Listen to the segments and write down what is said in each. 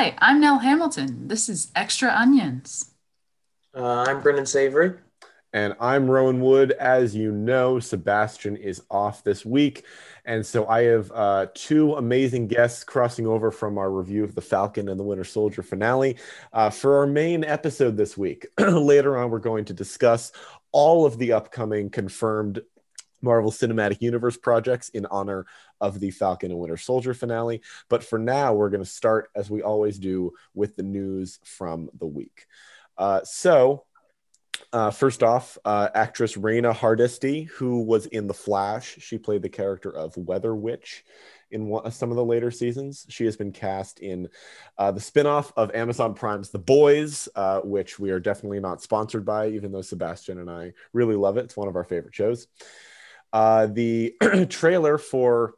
Hi, I'm Nell Hamilton. This is Extra Onions. Uh, I'm Brennen Savery. And I'm Rowan Wood. As you know, Sebastian is off this week. And so I have uh, two amazing guests crossing over from our review of The Falcon and the Winter Soldier finale uh, for our main episode this week. Later on, we're going to discuss all of the upcoming confirmed Marvel Cinematic Universe projects in honor of the Falcon and Winter Soldier finale. But for now, we're going to start, as we always do, with the news from the week. Uh, so, uh, first off, uh, actress Reina Hardesty, who was in The Flash, she played the character of Weather Witch in one, some of the later seasons. She has been cast in uh, the spinoff of Amazon Prime's The Boys, uh, which we are definitely not sponsored by, even though Sebastian and I really love it. It's one of our favorite shows. Uh, the trailer for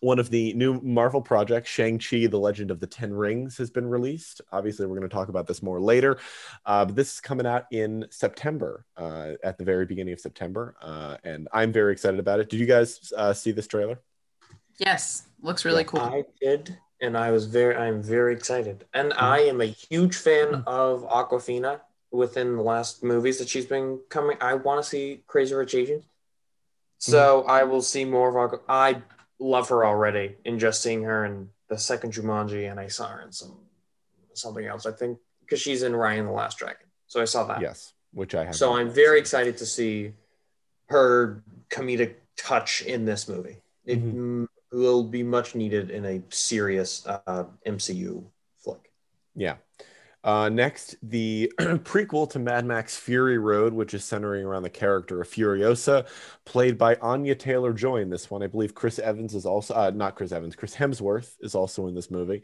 one of the new Marvel projects, Shang-Chi, The Legend of the Ten Rings, has been released. Obviously, we're going to talk about this more later. Uh, but this is coming out in September, uh, at the very beginning of September. Uh, and I'm very excited about it. Did you guys uh, see this trailer? Yes, looks really cool. I did, and I was very, I'm very excited. And mm-hmm. I am a huge fan mm-hmm. of Awkwafina within the last movies that she's been coming. I want to see Crazy Rich Asians. So mm-hmm. I will see more of Aqu- I love her already in just seeing her in the second Jumanji, and I saw her in some something else. I think because she's in Raya and the Last Dragon, so I saw that. Yes, which I have. So I'm very excited to see her comedic touch in this movie. It mm-hmm. will be much needed in a serious uh, MCU flick. Yeah. Uh, next, the prequel to Mad Max Fury Road, which is centering around the character of Furiosa, played by Anya Taylor Joy in this one. I believe Chris Evans is also, uh, not Chris Evans, Chris Hemsworth is also in this movie.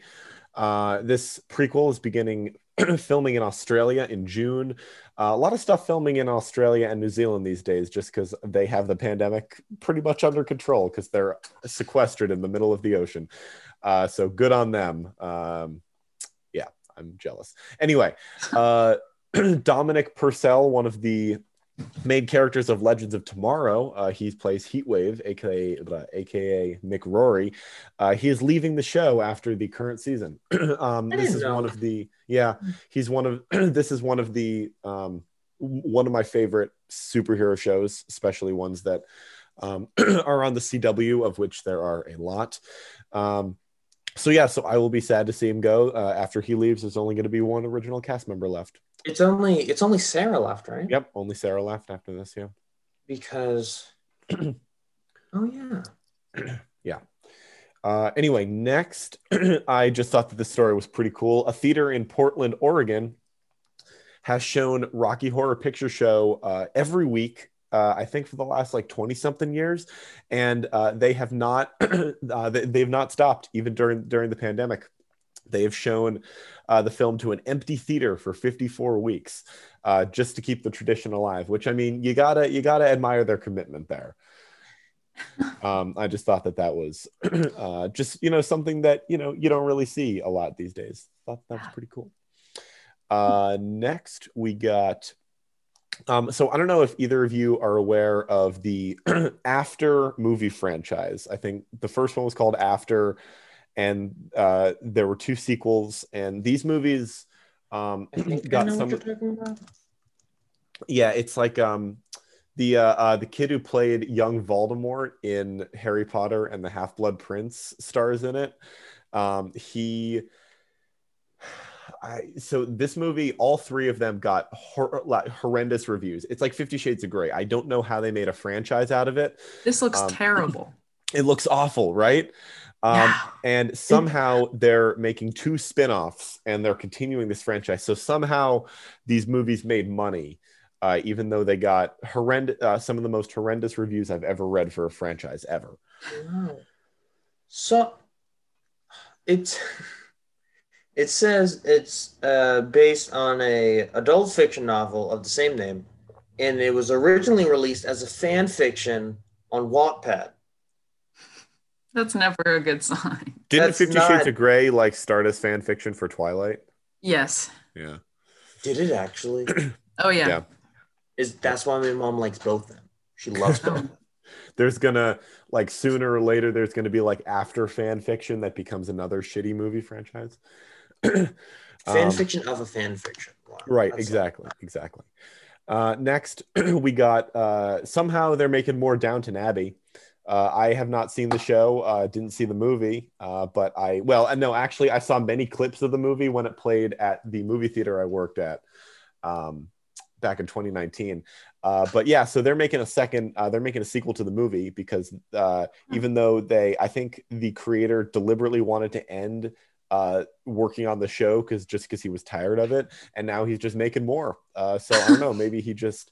Uh, this prequel is beginning filming in Australia in June. Uh, a lot of stuff filming in Australia and New Zealand these days, just because they have the pandemic pretty much under control because they're sequestered in the middle of the ocean. Uh, so good on them. Um, I'm jealous. Anyway, uh, Dominic Purcell, one of the main characters of Legends of Tomorrow, uh, he plays Heatwave, aka uh, aka Mick Rory. Uh, he is leaving the show after the current season. um, this is know. one of the yeah. He's one of this is one of the um, one of my favorite superhero shows, especially ones that um, are on the CW, of which there are a lot. Um, so yeah, so I will be sad to see him go. Uh, after he leaves, there's only going to be one original cast member left. It's only it's only Sarah left, right? Yep, only Sarah left after this. Yeah, because oh yeah, yeah. Uh, anyway, next, I just thought that this story was pretty cool. A theater in Portland, Oregon, has shown Rocky Horror Picture Show uh, every week uh, I think for the last like 20 something years. And uh, they have not, uh, they, have not stopped even during, during the pandemic. They have shown uh, the film to an empty theater for 54 weeks uh, just to keep the tradition alive, which I mean, you gotta, you gotta admire their commitment there. um, I just thought that that was uh, just, you know, something that, you know, you don't really see a lot these days. Thought that was pretty cool. next we got um, so I don't know if either of you are aware of the After movie franchise. I think the first one was called After, and uh, there were two sequels. And these movies um, got some. Yeah, it's like um, the uh, uh, the kid who played young Voldemort in Harry Potter and the Half Blood Prince stars in it. Um, he I, so this movie, all three of them got hor- like, horrendous reviews. It's like Fifty Shades of Grey. I don't know how they made a franchise out of it. This looks um, terrible. It looks awful, right? Um, yeah. And somehow they're making two spin-offs and they're continuing this franchise. So somehow these movies made money, uh, even though they got horrendous, uh, some of the most horrendous reviews I've ever read for a franchise ever. Wow. So it's it says it's uh, based on a adult fiction novel of the same name, and it was originally released as a fan fiction on Wattpad. That's never a good sign. Didn't That's Fifty not... Shades of Grey like start as fan fiction for Twilight? Yes. Yeah. Did it actually? oh yeah. yeah. Is that's why my mom likes both them. She loves both. there's gonna like sooner or later there's gonna be like after fan fiction that becomes another shitty movie franchise. Fan Um, fiction of a fan fiction. Wow, Right, that's- exactly, exactly. Uh, next, we got uh, somehow they're making more Downton Abbey. Uh, I have not seen the show, uh, didn't see the movie, uh, but I well, and no, actually, I saw many clips of the movie when it played at the movie theater I worked at um, back in 2019. Uh, but yeah, so they're making a second, uh, they're making a sequel to the movie because uh, even though they, I think the creator deliberately wanted to end uh, working on the show because just because he was tired of it, and now he's just making more. Uh, so I don't know, maybe he just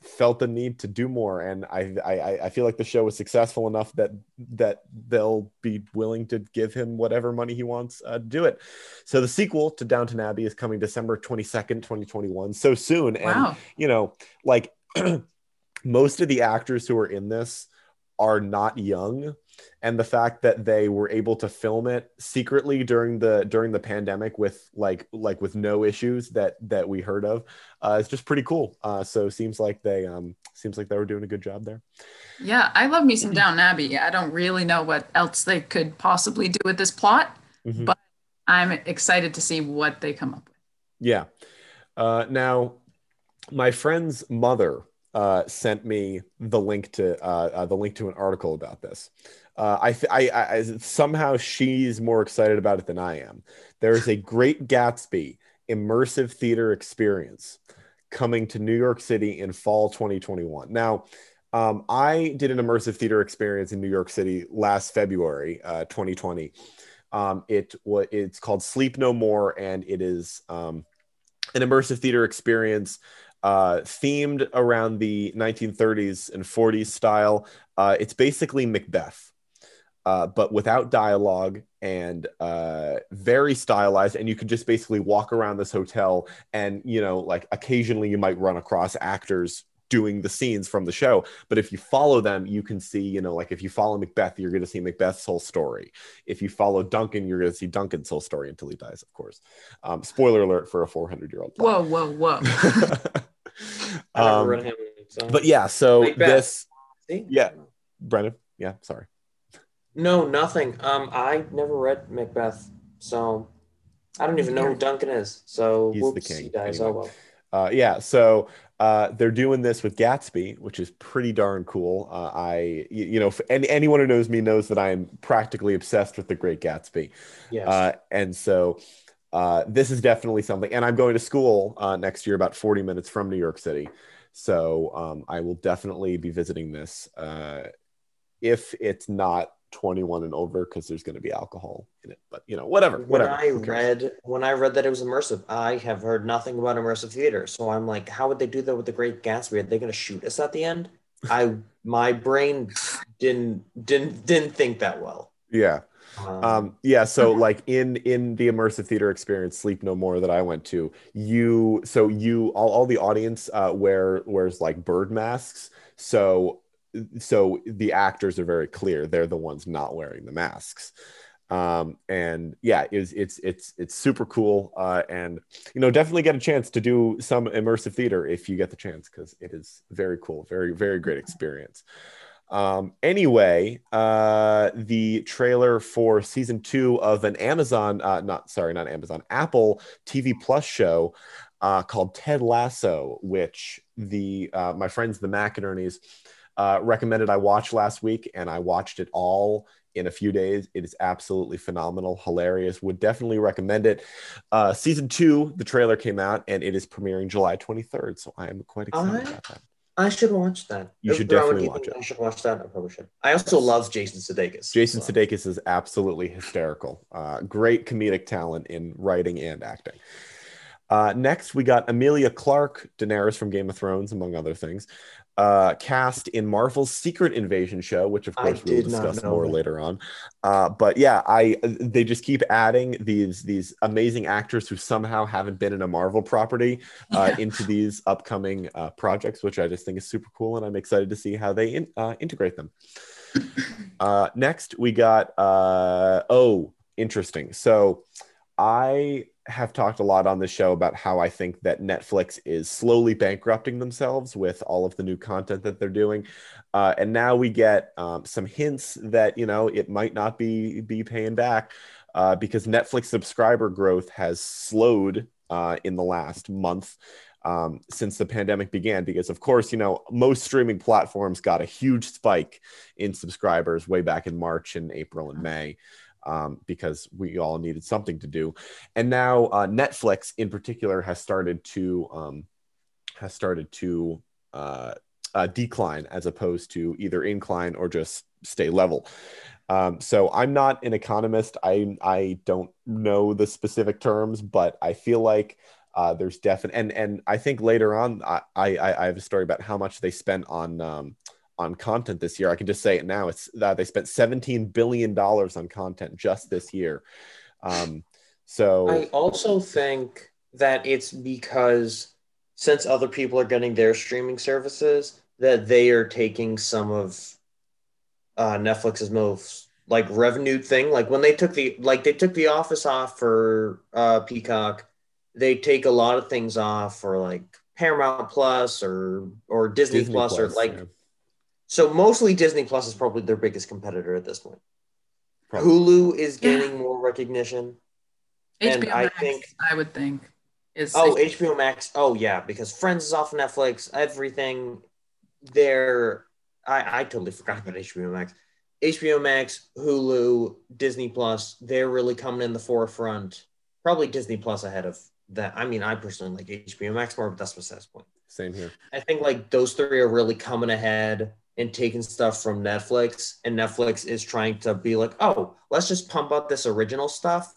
felt the need to do more, and I, I I feel like the show was successful enough that that they'll be willing to give him whatever money he wants uh, to do it. So the sequel to Downton Abbey is coming December twenty second, twenty twenty one, so soon, and Wow. you know, like most of the actors who are in this are not young and the fact that they were able to film it secretly during the during the pandemic with like like with no issues that that we heard of uh is just pretty cool uh so seems like they um seems like they were doing a good job there Yeah, I love me some Down Abbey. I don't really know what else they could possibly do with this plot. Mhm. But I'm excited to see what they come up with. Yeah. Uh, now, my friend's mother uh, sent me the link to uh, uh, the link to an article about this. Uh, I, th- I, I somehow she's more excited about it than I am. There is a Great Gatsby immersive theater experience coming to New York City in fall 2021. Now. Um, I did an immersive theater experience in New York City last February, uh, 2020. Um, it was it's called Sleep No More, and it is um, an immersive theater experience uh, themed around the 1930s and 40s style. Uh, it's basically Macbeth, uh, but without dialogue and uh, very stylized. And you could just basically walk around this hotel, and you know, like occasionally you might run across actors doing the scenes from the show but if you follow them you can see you know like if you follow macbeth you're going to see macbeth's whole story if you follow duncan you're going to see duncan's whole story until he dies of course um, spoiler alert for a 400 year old Whoa, whoa, whoa. Um, him. So. but yeah so Macbeth. this See? yeah. brennen yeah sorry No, nothing. Um, I never read Macbeth, so I don't even know who Duncan is. So He's the king, he dies. anyway. Oh well. Uh, yeah, so uh, they're doing this with Gatsby, which is pretty darn cool. Uh, I, you, you know, any, anyone who knows me knows that I am practically obsessed with the Great Gatsby, Yes. uh, and so uh, this is definitely something. And I'm going to school uh, next year, about 40 minutes from New York City, so um, I will definitely be visiting this. Uh, if it's not 21 and over, because there's going to be alcohol in it, but you know, whatever, when whatever. I read when I read that it was immersive, I have heard nothing about immersive theater. So I'm like, how would they do that with the Great Gatsby? Are they going to shoot us at the end? I my brain didn't didn't didn't think that well. yeah. Um, um yeah so like in in the immersive theater experience sleep no more that i went to you so you all, all the audience uh wear wears like bird masks so so the actors are very clear. They're the ones not wearing the masks. Um and yeah it's it's it's it's super cool. Uh and you know definitely get a chance to do some immersive theater if you get the chance because it is very cool. Very very great experience. Um, anyway, uh, the trailer for season two of an Amazon, uh, not sorry, not Amazon, Apple TV Plus show uh, called Ted Lasso, which the uh, my friends the McInerney's uh, recommended I watch last week, and I watched it all in a few days. It is absolutely phenomenal, hilarious. Would definitely recommend it. Uh, season two, the trailer came out, and it is premiering July 23rd. So I am quite excited I- about that. I should watch that. You should definitely watch it. I should watch that. I probably should. I also love Jason Sudeikis. Jason so. Sudeikis is absolutely hysterical. Uh, great comedic talent in writing and acting. Uh, next, we got Emilia Clarke, Daenerys from Game of Thrones, among other things, uh, cast in Marvel's Secret Invasion show, which of course we will discuss more that. later on. Uh, but yeah, I they just keep adding these these amazing actors who somehow haven't been in a Marvel property uh, Yeah. into these upcoming uh, projects, which I just think is super cool, and I'm excited to see how they in, uh, integrate them. Uh, next, we got uh, oh, interesting. So, I have talked a lot on the show about how I think that Netflix is slowly bankrupting themselves with all of the new content that they're doing, uh, and now we get um, some hints that you know it might not be be paying back. uh, because Netflix subscriber growth has slowed uh, in the last month um, since the pandemic began. Because, of course, you know, most streaming platforms got a huge spike in subscribers way back in March and April and May. Um, because we all needed something to do, and now uh, Netflix, in particular, has started to um, has started to uh, uh, decline as opposed to either incline or just stay level. Um, so I'm not an economist. I I don't know the specific terms, but I feel like uh, there's definite and and I think later on I, I I have a story about how much they spent on um, on content this year. I can just say it now. It's that they spent 17 billion dollars on content just this year. Um, so I also think that it's because since other people are getting their streaming services, that they are taking some of uh, Netflix's most like revenue thing. Like when they took the like they took the Office off for uh, Peacock, they take a lot of things off for like Paramount Plus or or Disney, Disney Plus, or like. yeah. So mostly Disney Plus is probably their biggest competitor at this point. Probably. Hulu is Yeah. gaining more recognition. And I Max, think- I would think is Oh, HBO Max. Oh, yeah, because Friends is off Netflix. Everything there. I, I totally forgot about HBO Max. HBO Max, Hulu, Disney Plus, they're really coming in the forefront. Probably Disney Plus ahead of that. I mean, I personally like HBO Max more, but that's besides the point. same here. I think like those three are really coming ahead and taking stuff from Netflix, and Netflix is trying to be like, oh, let's just pump up this original stuff,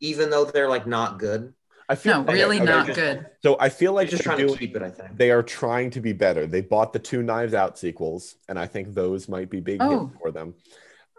even though they're like not good. I feel no, really okay, not just- good. So I feel Like like just they're trying doing- to keep it, I think. they are trying to be better. They bought the two Knives Out sequels, and I think those might be big Oh. for them.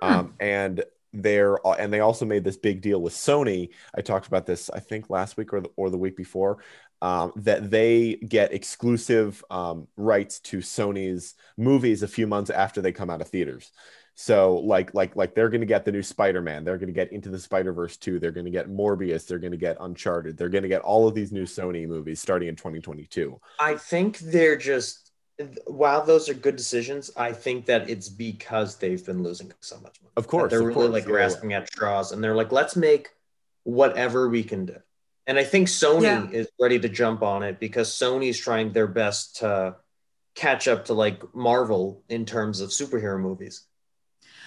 Hmm. Um, and they're and they also made this big deal with Sony. I talked about this, I think, last week or the, or the week before. Um, that they get exclusive um, rights to Sony's movies a few months after they come out of theaters. So like like like they're going to get the new Spider-Man, they're going to get Into the Spider-Verse 2, they're going to get Morbius, they're going to get Uncharted, they're going to get all of these new Sony movies starting in 2022. I think they're just while those are good decisions, I think that it's because they've been losing so much money. Of course, they're of really course, like grasping at straws, and they're like, let's make whatever we can do. And I think Sony Yeah. is ready to jump on it because Sony's trying their best to catch up to like Marvel in terms of superhero movies.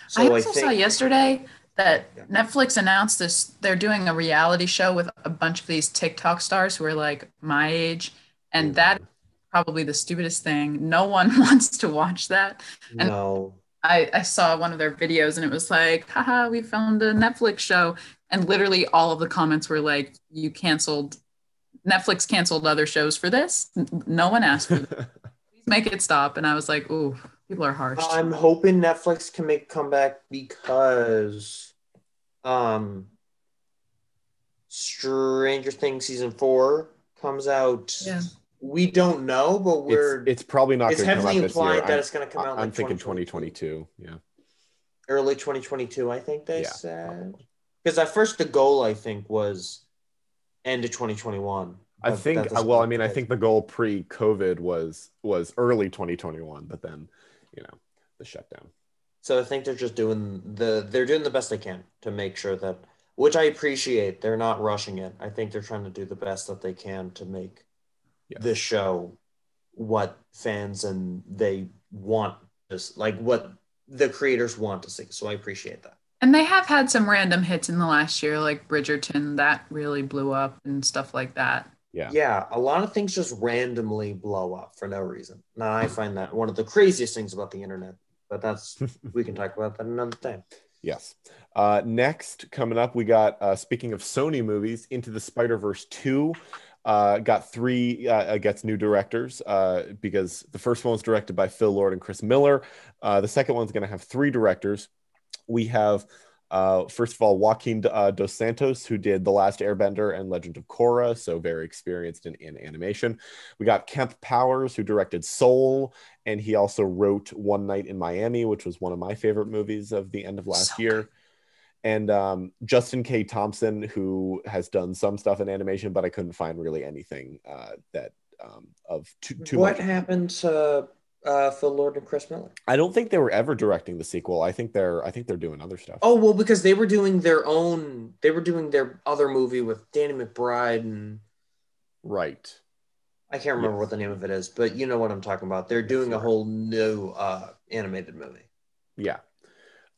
So I I, also think saw yesterday that Yeah. Netflix announced this. They're doing a reality show with a bunch of these TikTok stars who are like my age, and mm. that is probably the stupidest thing. No one wants to watch that. and- no. I, I saw one of their videos and it was like, haha, we filmed a Netflix show. And literally all of the comments were like, you canceled, Netflix canceled other shows for this. No one asked for this. Please make it stop. And I was like, ooh, people are harsh. I'm hoping Netflix can make a comeback because um Stranger Things season four comes out. Yeah. We don't know, but we're it's, it's probably not going to come heavily out this implied year. that I'm, it's going to come out. I'm like thinking 2022. 2022. Yeah. early 2022. I think they Yeah, said probably. Because at first the goal I think was end of 2021. I think that well, I mean, I think the goal pre-COVID was was early 2021, but then, you know, the shutdown. So I think they're just doing the they're doing the best they can to make sure that which I appreciate. They're not rushing it. I think they're trying to do the best that they can to make Yes. this show what fans and they want just like what the creators want to see. So I appreciate that. And they have had some random hits in the last year, like Bridgerton, that really blew up and stuff like that. Yeah. Yeah, a lot of things just randomly blow up for no reason. Now I find that one of the craziest things about the internet. But that's we can talk about that another time. Yes. Uh, next, coming up, we got uh, speaking of Sony movies, Into the Spider Verse two. Uh, got three uh, gets new directors uh, because the first one was directed by Phil Lord and Chris Miller. Uh, the second one's going to have three directors. We have uh, first of all Joaquin uh, Dos Santos, who did The Last Airbender and Legend of Korra, so very experienced in, in animation. We got Kemp Powers, who directed Soul, and he also wrote One Night in Miami, which was one of my favorite movies of the end of last So year. And um, Justin K. Thompson, who has done some stuff in animation, but I couldn't find really anything uh, that um, of too, too what much. happened to uh, Phil Lord and Chris Miller. I don't think they were ever directing the sequel. I think they're I think they're doing other stuff. Oh well, because they were doing their own. They were doing their other movie with Danny McBride and right. I can't remember Yes. what the name of it is, but you know what I'm talking about. They're doing a whole new uh, animated movie. Yeah.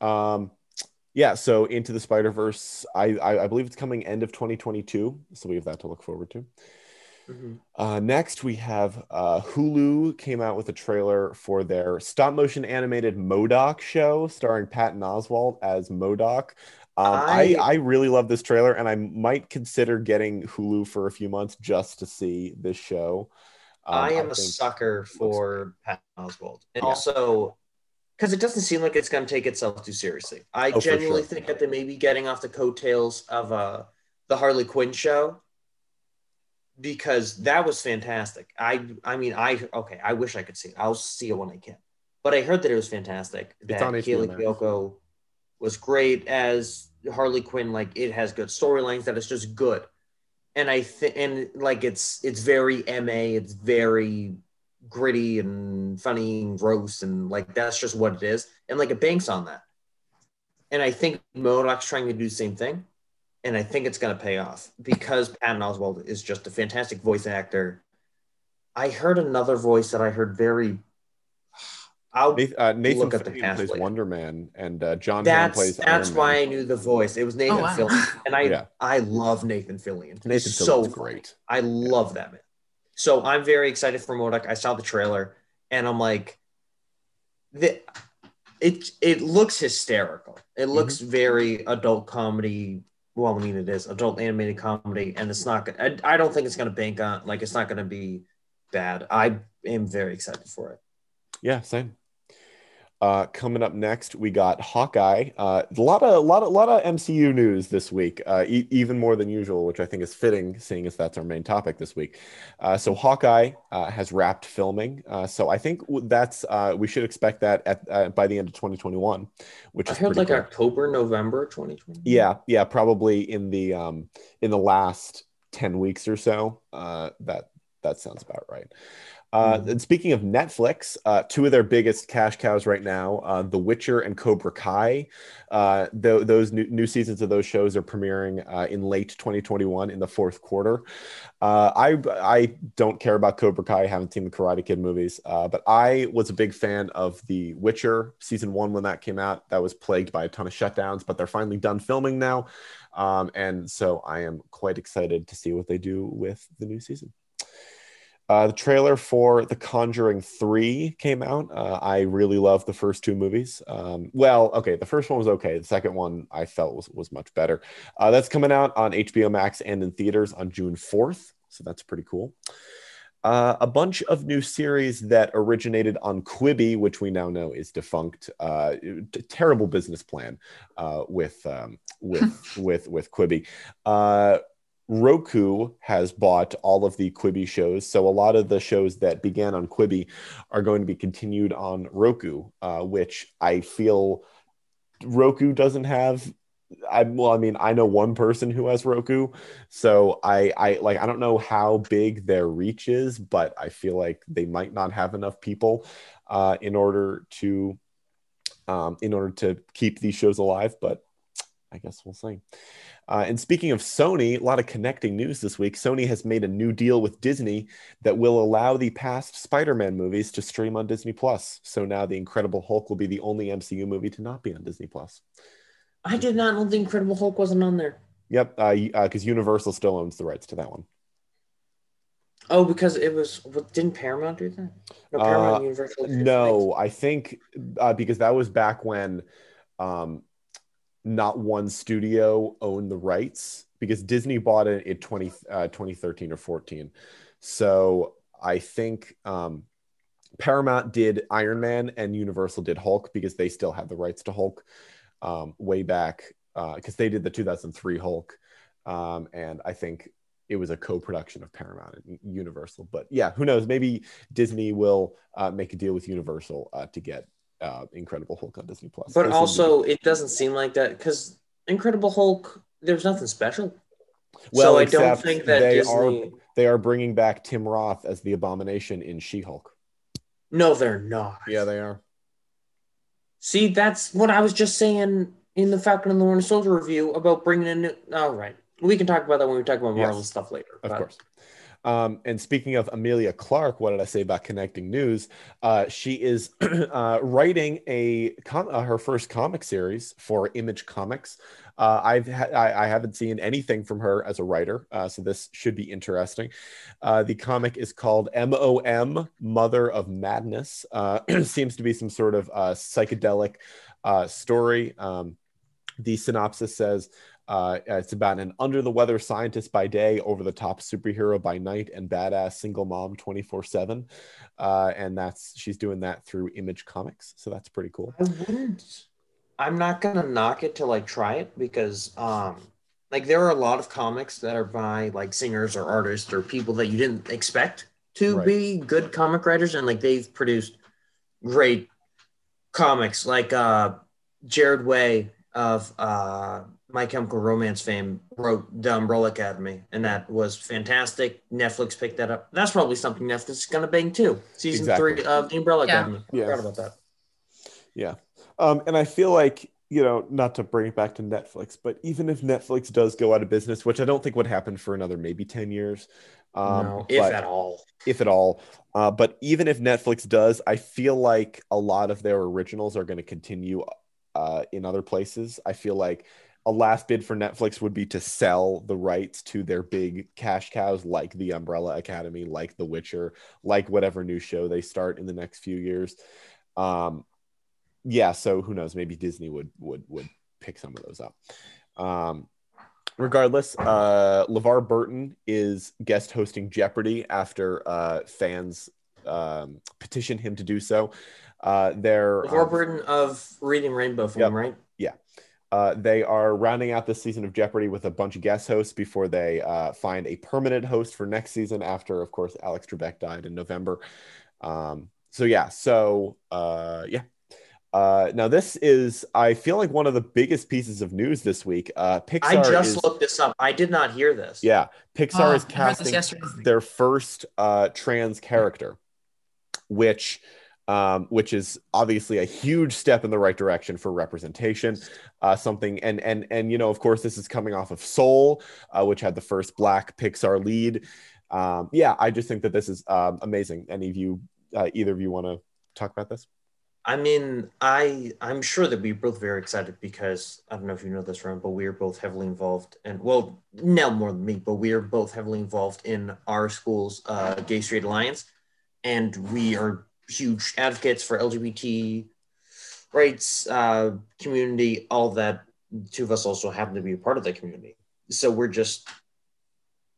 Um yeah, so into the Spider Verse, I, I I believe it's coming end of 2022, so we have that to look forward to. Uh, next, we have uh, Hulu came out with a trailer for their stop motion animated MODOK show starring Patton Oswalt as MODOK. Um, I, I- I really love this trailer, and I might consider getting Hulu for a few months just to see this show. Um, I am a sucker for Pat Oswalt, and Yeah. also because it doesn't seem like it's going to take itself too seriously. I Oh, genuinely sure. think that they may be getting off the coattails of uh, the Harley Quinn show because that was fantastic. I I mean I okay I wish I could see it. I'll see it when I can. But I heard that it was fantastic. That Kaley Max. Cuoco was great as Harley Quinn. Like it has good storylines. That it's just good. And I think and like it's it's very ma. It's very gritty and funny and gross and like that's just what it is. And like it banks on that. And I think MODOK's trying to do the same thing. And I think it's going to pay off because Patton Oswalt is just a fantastic voice actor. I heard another voice that I heard very. I'll, Nathan, uh, Nathan Look at the Fillion cast plays later. Wonder Man, and uh, John that's plays that's Iron why Man. I knew the voice. It was Nathan Oh, wow. Fillion, and I Yeah. I love Nathan Fillion. Nathan He's so Fillion's funny. great. I love that man. So I'm very excited for MODOK. I saw the trailer and I'm like, the, it it looks hysterical. It looks Mm-hmm. very adult comedy. Well, I mean, it is adult animated comedy, and it's not. I, I don't think it's going to bank on like it's not going to be bad. I am very excited for it. Yeah, same. Uh, coming up next, we got Hawkeye. Uh, a lot of, a lot of, a lot of MCU news this week, uh, e- even more than usual, which I think is fitting, seeing as that's our main topic this week. Uh, so Hawkeye uh, has wrapped filming. Uh, so I think that's uh, we should expect that at uh, by the end of 2021, which I is heard like cool. October, November, 2020. Yeah, yeah, probably in the um in the last 10 weeks or so. Uh that that sounds about right. Uh, Mhm. and speaking of Netflix, uh, two of their biggest cash cows right now, uh, The Witcher and Cobra Kai. Uh, tho- those new, new seasons of those shows are premiering uh, in late 2021 in the fourth quarter. Uh, I I don't care about Cobra Kai. I haven't seen the Karate Kid movies, uh, but I was a big fan of The Witcher season one when that came out. That was plagued by a ton of shutdowns, but they're finally done filming now, um, and so I am quite excited to see what they do with the new season. Uh, the trailer for The Conjuring 3 came out. Uh, I really loved the first two movies. Um, well, okay, the first one was okay. The second one I felt was, was much better. Uh, that's coming out on HBO Max and in theaters on June 4th. So that's pretty cool. Uh, a bunch of new series that originated on Quibi, which we now know is defunct. Uh, t- terrible business plan uh, with um, with with with Quibi. Roku has bought all of the Quibi shows, so a lot of the shows that began on Quibi are going to be continued on Roku, uh, which I feel Roku doesn't have. I well, I mean, I know one person who has Roku, so I I like I don't know how big their reach is, but I feel like they might not have enough people uh, in order to um, in order to keep these shows alive. But I guess we'll see. Uh, and speaking of Sony, a lot of connecting news this week. Sony has made a new deal with Disney that will allow the past Spider-Man movies to stream on Disney Plus. So now the Incredible Hulk will be the only MCU movie to not be on Disney Plus. I did not know the Incredible Hulk wasn't on there. Yep, because Universal still owns the rights to that one. Oh, because it was. Didn't Paramount do that? No, Paramount Uh, Universal. No, I think uh, because that was back when um, not one studio owned the rights because Disney bought it in 20, uh, 2013 or 14. So I think um, Paramount did Iron Man and Universal did Hulk because they still have the rights to Hulk um, way back because they did the 2003 Hulk. Um, and I think it was a co-production of Paramount and Universal. But yeah, who knows? Maybe Disney will uh, make a deal with Universal uh, to get uh, Incredible Hulk on Disney Plus. But They seem to- also, it doesn't seem like that because Incredible Hulk, there's nothing special. well, so I don't think that they Disney. are they are bringing back Tim Roth as the Abomination in She-Hulk. No, they're not. Yeah, they are. See, that's what I was just saying in the Falcon and the Winter Soldier review about bringing in new. All right, we can talk about that when we talk about Marvel Yes. stuff later. Of course. Um, and speaking of Emilia Clarke, what did I say about connecting news? Uh, she is uh, writing a com- uh, her first comic series for Image Comics. Uh, I've ha- I, I haven't seen anything from her as a writer, uh, so this should be interesting. Uh, the comic is called MOM, Mother of Madness. Seems to be some sort of psychedelic story. Um, the synopsis says uh, it's about an under the weather scientist by day, over the top superhero by night, and badass single mom 24 uh, 7. And that's she's doing that through Image Comics. So that's pretty cool. I wouldn't. I'm not gonna knock it till I try it because, um, like there are a lot of comics that are by like singers or artists or people that you didn't expect to Right. be good comic writers, and like they've produced great comics. Like uh, Gerard Way of uh, My Chemical Romance fame wrote The Umbrella Academy, and that was fantastic. Netflix picked that up. That's probably something Netflix is gonna bang too. Season Exactly. three of The Umbrella Yeah. Academy. Yeah. Forgot about that. Yeah. Um, and I feel like, you know, not to bring it back to Netflix, but even if Netflix does go out of business, which I don't think would happen for another maybe 10 years, um, no, if at all. if at all. Uh, but even if Netflix does, I feel like a lot of their originals are going to continue uh, in other places. I feel like a last bid for Netflix would be to sell the rights to their big cash cows like the Umbrella Academy, like The Witcher, like whatever new show they start in the next few years. Um, yeah, so who knows? Maybe Disney would would would pick some of those up. Um, regardless, uh, LeVar Burton is guest hosting Jeopardy after uh, fans um, petition him to do so. Uh, they're LeVar um, Burton of Reading Rainbow fame, Yep. right? Uh, they are rounding out this season of Jeopardy with a bunch of guest hosts before they uh, find a permanent host for next season. After, of course, Alex Trebek died in November. Um, so yeah, so uh, yeah. Uh, now this is, I feel like one of the biggest pieces of news this week. Uh, Pixar I just is, looked this up. I did not hear this. yeah, Pixar Oh, is I heard this casting their first uh, trans character, which um, which is obviously a huge step in the right direction for representation. Uh, something and and and you know, of course, this is coming off of Soul, uh, which had the first Black Pixar lead. Um, yeah, I just think that this is um, amazing. Any of you, uh, either of you, want to talk about this? I mean, I I'm sure that we're both very excited because I don't know if you know this, Ron, but we are both heavily involved, and well, Nell more than me, but we are both heavily involved in our school's uh, Gay Straight Alliance, and we are huge advocates for LGBT rights, uh, community, all that. Two of us also happen to be a part of the community, so we're just.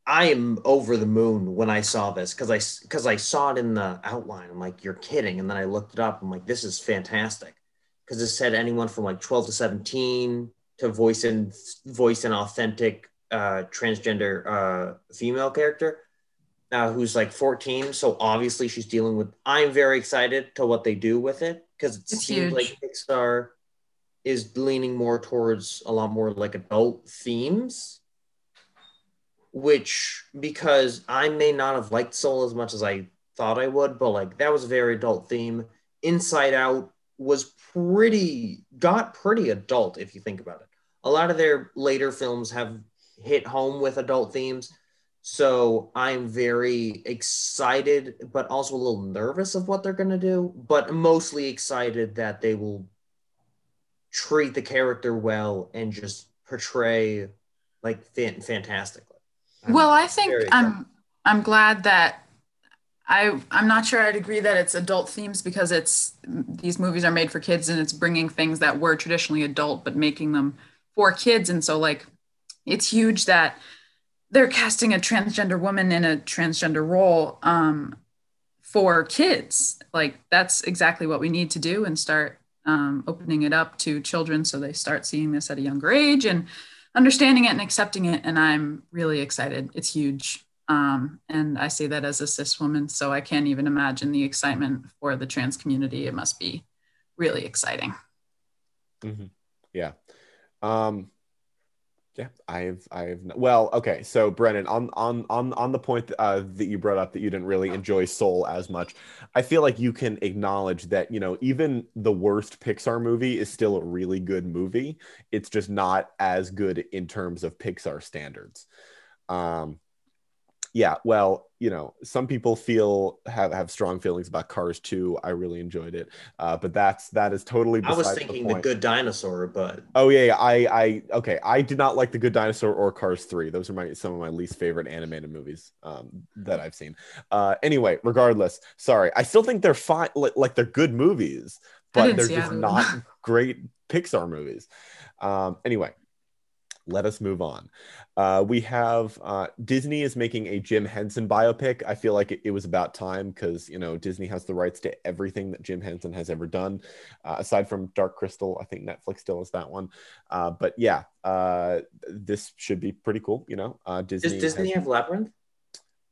I am over the moon when I saw this because I because I saw it in the outline. I'm like, you're kidding, and then I looked it up. I'm like, this is fantastic because it said anyone from like 12 to 17 to voice in voice an authentic uh, transgender uh, female character uh, who's like 14. So obviously she's dealing with. I'm very excited to what they do with it because it It's seems huge. like Pixar is leaning more towards a lot more like adult themes which because I may not have liked Soul as much as I thought I would, but like that was a very adult theme. Inside Out was pretty got pretty adult if you think about it. A lot of their later films have hit home with adult themes. So I'm very excited, but also a little nervous of what they're going to do, but mostly excited that they will treat the character well and just portray like fan- fantastically. I'm Well, I think I'm I'm glad that I I'm not sure I'd agree that it's adult themes because it's these movies are made for kids and it's bringing things that were traditionally adult but making them for kids and so like it's huge that they're casting a transgender woman in a transgender role um, for kids. Like that's exactly what we need to do and start um, opening it up to children so they start seeing this at a younger age and understanding it and accepting it. And i'm really excited. It's huge. Um, and i say that as a cis woman so i can't even imagine the excitement for the trans community. It must be really exciting. Yeah. Um, Yeah, I've I've well, okay. So Brennen, on on on on the point uh, that you brought up that you didn't really enjoy Soul as much, I feel like you can acknowledge that you know even the worst Pixar movie is still a really good movie. It's just not as good in terms of Pixar standards. Um, yeah, well, you know, some people feel have have strong feelings about Cars 2 I really enjoyed it, uh, but that's that is totally. I was thinking the, the, Good Dinosaur, but oh yeah, yeah, I I okay, I did not like the Good Dinosaur or Cars 3. Those are my some of my least favorite animated movies um, that I've seen. Uh, anyway, regardless, sorry, I still think they're fine, like, like they're good movies, but they're just not great Pixar movies. Um, anyway, let us move on. Uh, we have uh, Disney is making a Jim Henson biopic. I feel like it, it was about time because you know Disney has the rights to everything that Jim Henson has ever done, uh, aside from Dark Crystal. I think Netflix still has that one. Uh, but yeah, uh, this should be pretty cool. You know, uh, Disney. Does Disney has, have Labyrinth?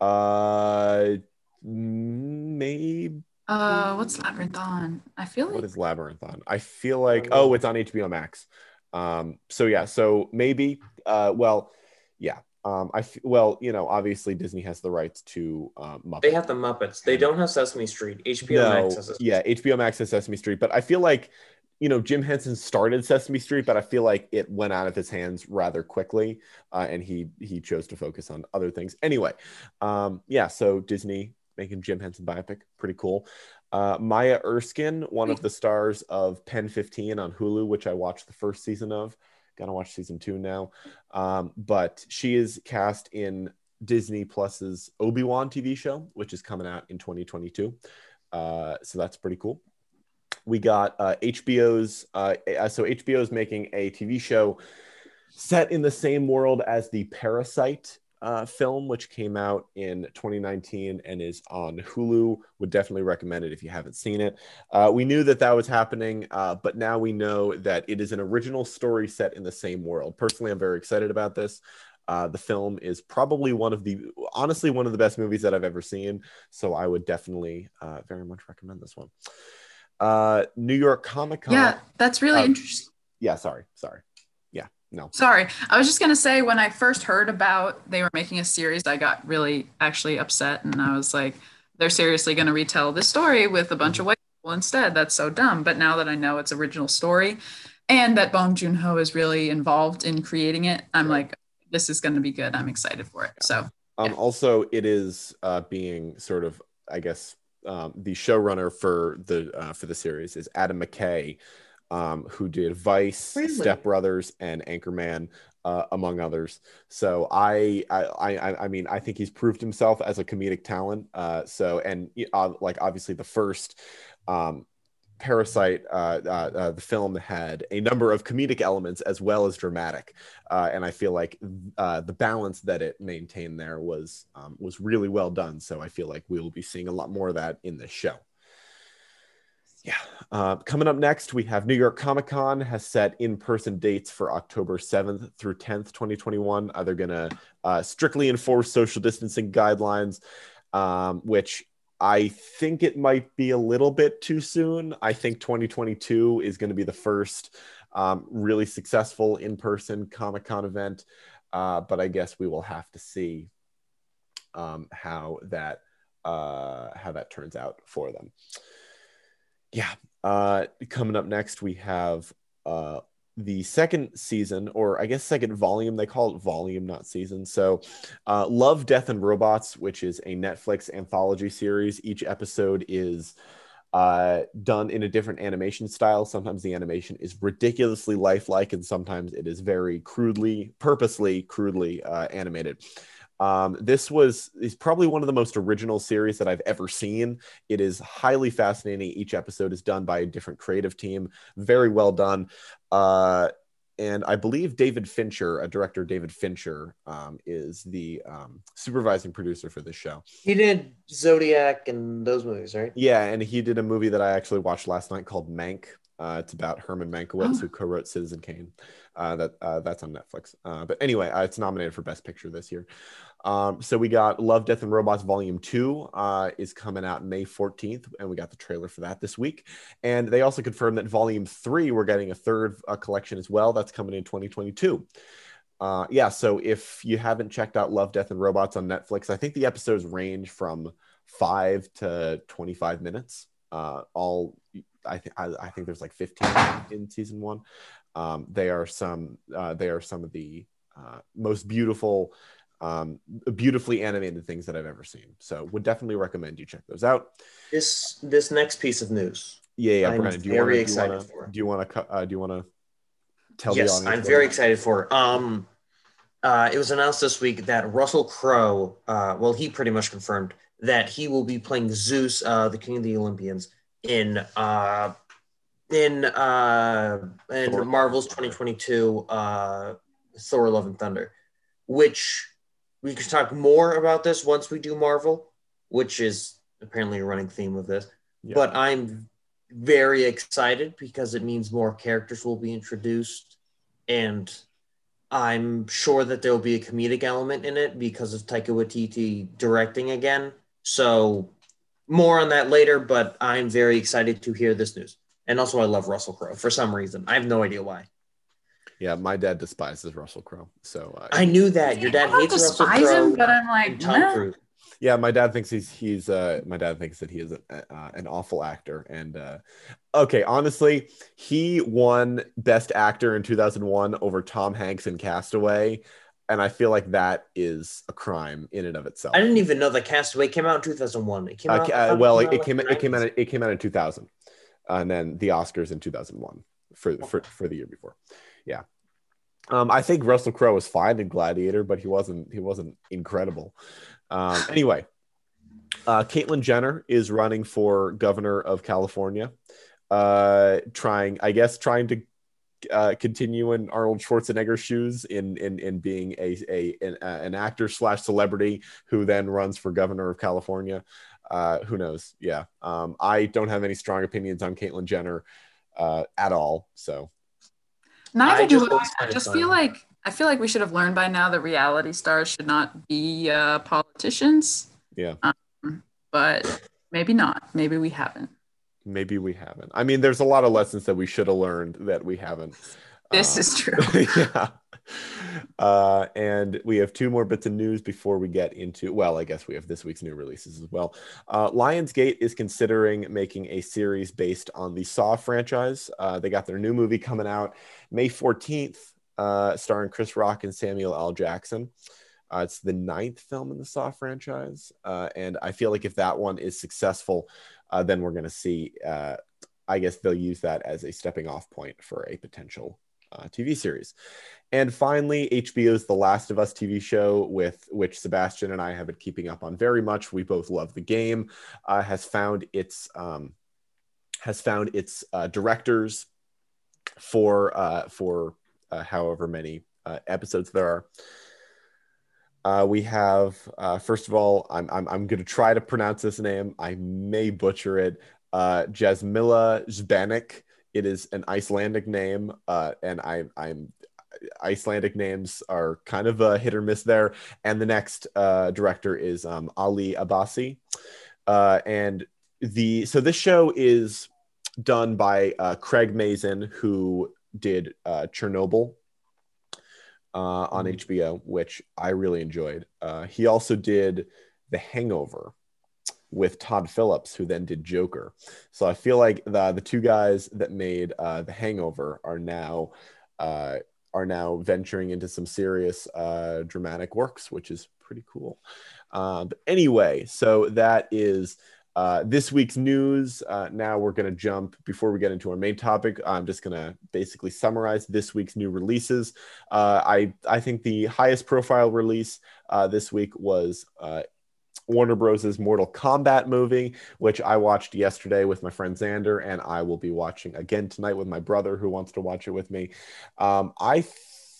Uh, maybe. Uh, what's Labyrinth on? I feel like. What is Labyrinth on? I feel like. Oh, it's on HBO Max. Um, so yeah, so maybe, uh, well, yeah. Um, I f- well, you know, obviously Disney has the rights to uh, Muppets. They have the Muppets. They don't have Sesame Street. HBO no, Max has Sesame yeah, HBO Max has Sesame Street. But I feel like, you know, Jim Henson started Sesame Street, but I feel like it went out of his hands rather quickly, uh, and he he chose to focus on other things. Anyway, um, yeah. So Disney making Jim Henson biopic, pretty cool. Uh, Maya Erskine, one of the stars of Pen 15 on Hulu, which I watched the first season of. Gotta watch season two now. Um, but she is cast in Disney Plus's Obi Wan TV show, which is coming out in 2022. Uh, so that's pretty cool. We got uh, HBO's, uh, so HBO is making a TV show set in the same world as the Parasite uh, film, which came out in 2019 and is on Hulu. Would definitely recommend it if you haven't seen it. Uh, we knew that that was happening, uh, but now we know that it is an original story set in the same world. Personally, I'm very excited about this. Uh, the film is probably one of the, honestly, one of the best movies that I've ever seen. So I would definitely uh, very much recommend this one. Uh, New York Comic Con. Yeah, that's really interesting. Yeah, sorry, sorry no. Sorry. I was just going to say when I first heard about they were making a series, I got really actually upset and I was like, they're seriously going to retell this story with a bunch of white people instead. That's so dumb. But now that I know it's original story and that Bong Joon Ho is really involved in creating it, I'm like, this is going to be good. I'm excited for it. So, um, also, it is uh, being sort of, I guess, um, the showrunner for the uh, for the series is Adam McKay, um, who did Vice, really? Step Brothers, and Anchorman, uh, among others. So I, I, I, I mean, I think he's proved himself as a comedic talent. Uh, so and uh, like obviously the first. Um, Parasite, uh, uh, uh, the film had a number of comedic elements as well as dramatic, uh, and I feel like uh, the balance that it maintained there was um, was really well done. So I feel like we will be seeing a lot more of that in this show. Yeah. Uh, coming up next, we have New York Comic Con has set in person dates for October 7th through 10th, 2021. Uh, they're going to uh, strictly enforce social distancing guidelines, um, which I think it might be a little bit too soon. I think 2022 is going to be the first um, really successful in person Comic Con event. Uh, but I guess we will have to see um, how that uh, how that turns out for them yeah. Uh, coming up next, we have uh, the second season, or I guess second volume. They call it volume, not season. So, uh, Love, Death, and Robots, which is a Netflix anthology series. Each episode is uh, done in a different animation style. Sometimes the animation is ridiculously lifelike, and sometimes it is very crudely, purposely crudely uh, animated. Um, this was is probably one of the most original series that I've ever seen. It is highly fascinating. Each episode is done by a different creative team. Very well done. Uh, and I believe David Fincher, a director, David Fincher, um, is the um, supervising producer for this show. He did Zodiac and those movies, right? Yeah, and he did a movie that I actually watched last night called Mank. Uh, it's about Herman Mankiewicz, oh. who co-wrote Citizen Kane. Uh, that uh, that's on Netflix. Uh, but anyway, uh, it's nominated for Best Picture this year. Um, so we got Love, Death, and Robots Volume 2 uh, is coming out May 14th, and we got the trailer for that this week. And they also confirmed that Volume 3, we're getting a third uh, collection as well. That's coming in 2022. uh, yeah, so if you haven't checked out Love, Death, and Robots on Netflix, I think the episodes range from five to 25 minutes. Uh, all I think I, think there's like 15 in season one. Um, they are some uh, they are some of the uh, most beautiful, um, beautifully animated things that I've ever seen. So would definitely recommend you check those out. This this next piece of news. Yeah, yeah, I'm. Do you very wanna, excited do you for. wanna, do you want to uh, do you want to tell yes? I'm very is? excited for. it. Um, uh, it was announced this week that Russell Crowe, uh, well, he pretty much confirmed that he will be playing Zeus, uh, the King of the Olympians, in uh, in uh, in Thor. Marvel's 2022 uh, Thor: Love and Thunder, which we could talk more about this once we do Marvel, which is apparently a running theme of this. Yeah. But I'm very excited because it means more characters will be introduced, and I'm sure that there will be a comedic element in it because of Taika Waititi directing again. So more on that later, but I'm very excited to hear this news. And also, I love Russell Crowe for some reason. I have no idea why. Yeah, my dad despises Russell Crowe. So uh, I knew that your dad I don't hates Russell Crowe but I'm like, Tom nah. Cruise. yeah, my dad thinks he's he's uh my dad thinks that he is a, uh, an awful actor and uh okay, honestly, he won best actor in 2001 over Tom Hanks in Castaway and I feel like that is a crime in and of itself. I didn't even know that Castaway came out in 2001. It came Uh, out. ca- uh, thought well, out it, came the it came out it came out in 2000, and then the Oscars in 2001 for for, for the year before. Yeah, um, I think Russell Crowe was fine in Gladiator, but he wasn't he wasn't incredible. Um, anyway, uh, Caitlyn Jenner is running for governor of California, uh, trying I guess trying to. Uh, continue in Arnold Schwarzenegger's shoes in in in being a a an, uh, an actor slash celebrity who then runs for governor of California uh, who knows? Yeah. Um, I don't have any strong opinions on Caitlyn Jenner uh, at all. So Neither I do just I. I just feel like I feel like we should have learned by now that reality stars should not be uh, politicians. Yeah. Um, but maybe not. Maybe we haven't. maybe we haven't. I mean, there's a lot of lessons that we should have learned that we haven't. This is true. yeah. Uh, and we have two more bits of news before we get into, well, I guess we have this week's new releases as well. Uh, Lionsgate is considering making a series based on the Saw franchise. Uh, they got their new movie coming out May 14th, uh, starring Chris Rock and Samuel L. Jackson. Uh, it's the ninth film in the Saw franchise. Uh, and I feel like if that one is successful, then we're going to see, I guess they'll use that as a stepping off point for a potential uh, TV series. And finally, HBO's The Last of Us TV show, with which Sebastian and I have been keeping up on very much. We both love the game. Uh, has found its um, has found its uh, directors for uh, for uh, however many uh, episodes there are. Uh, we have first of all, I'm I'm, I'm going to try to pronounce this name. I may butcher it. Uh, Jasmila Zbanek. It is an Icelandic name, uh, and I, I'm Icelandic names are kind of a hit or miss there. And the next uh, director is um, Ali Abbasi, uh, and the so this show is done by uh, Craig Mazin, who did uh, Chernobyl uh, on HBO, which I really enjoyed. Uh, he also did The Hangover with Todd Phillips, who then did Joker. So I feel like the the two guys that made uh, The Hangover are now uh, are now venturing into some serious uh, dramatic works, which is pretty cool. Uh, but anyway, so that is. Uh, this week's news. Uh, now we're going to jump before we get into our main topic. I'm just going to basically summarize this week's new releases. Uh, I I think the highest profile release uh, this week was uh, Warner Bros.' Mortal Kombat movie, which I watched yesterday with my friend Xander, and I will be watching again tonight with my brother who wants to watch it with me. Um, I th-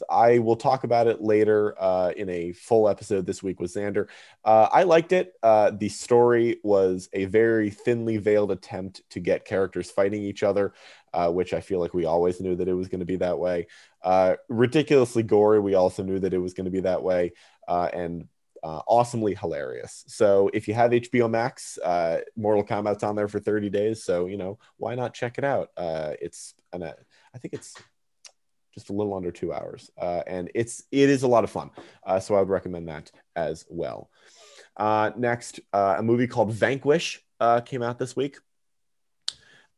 I will talk about it later uh, in a full episode this week with Xander. Uh, I liked it. Uh, the story was a very thinly veiled attempt to get characters fighting each other, uh, which I feel like we always knew that it was going to be that way. Uh, ridiculously gory. We also knew that it was going to be that way, uh, and uh, awesomely hilarious. So if you have HBO Max, uh, Mortal Kombat's on there for 30 days. So you know why not check it out? Uh, it's an, uh, I think it's just a little under two hours, uh, and it's it is a lot of fun. Uh, so I would recommend that as well. Uh, next, uh, a movie called Vanquish uh, came out this week.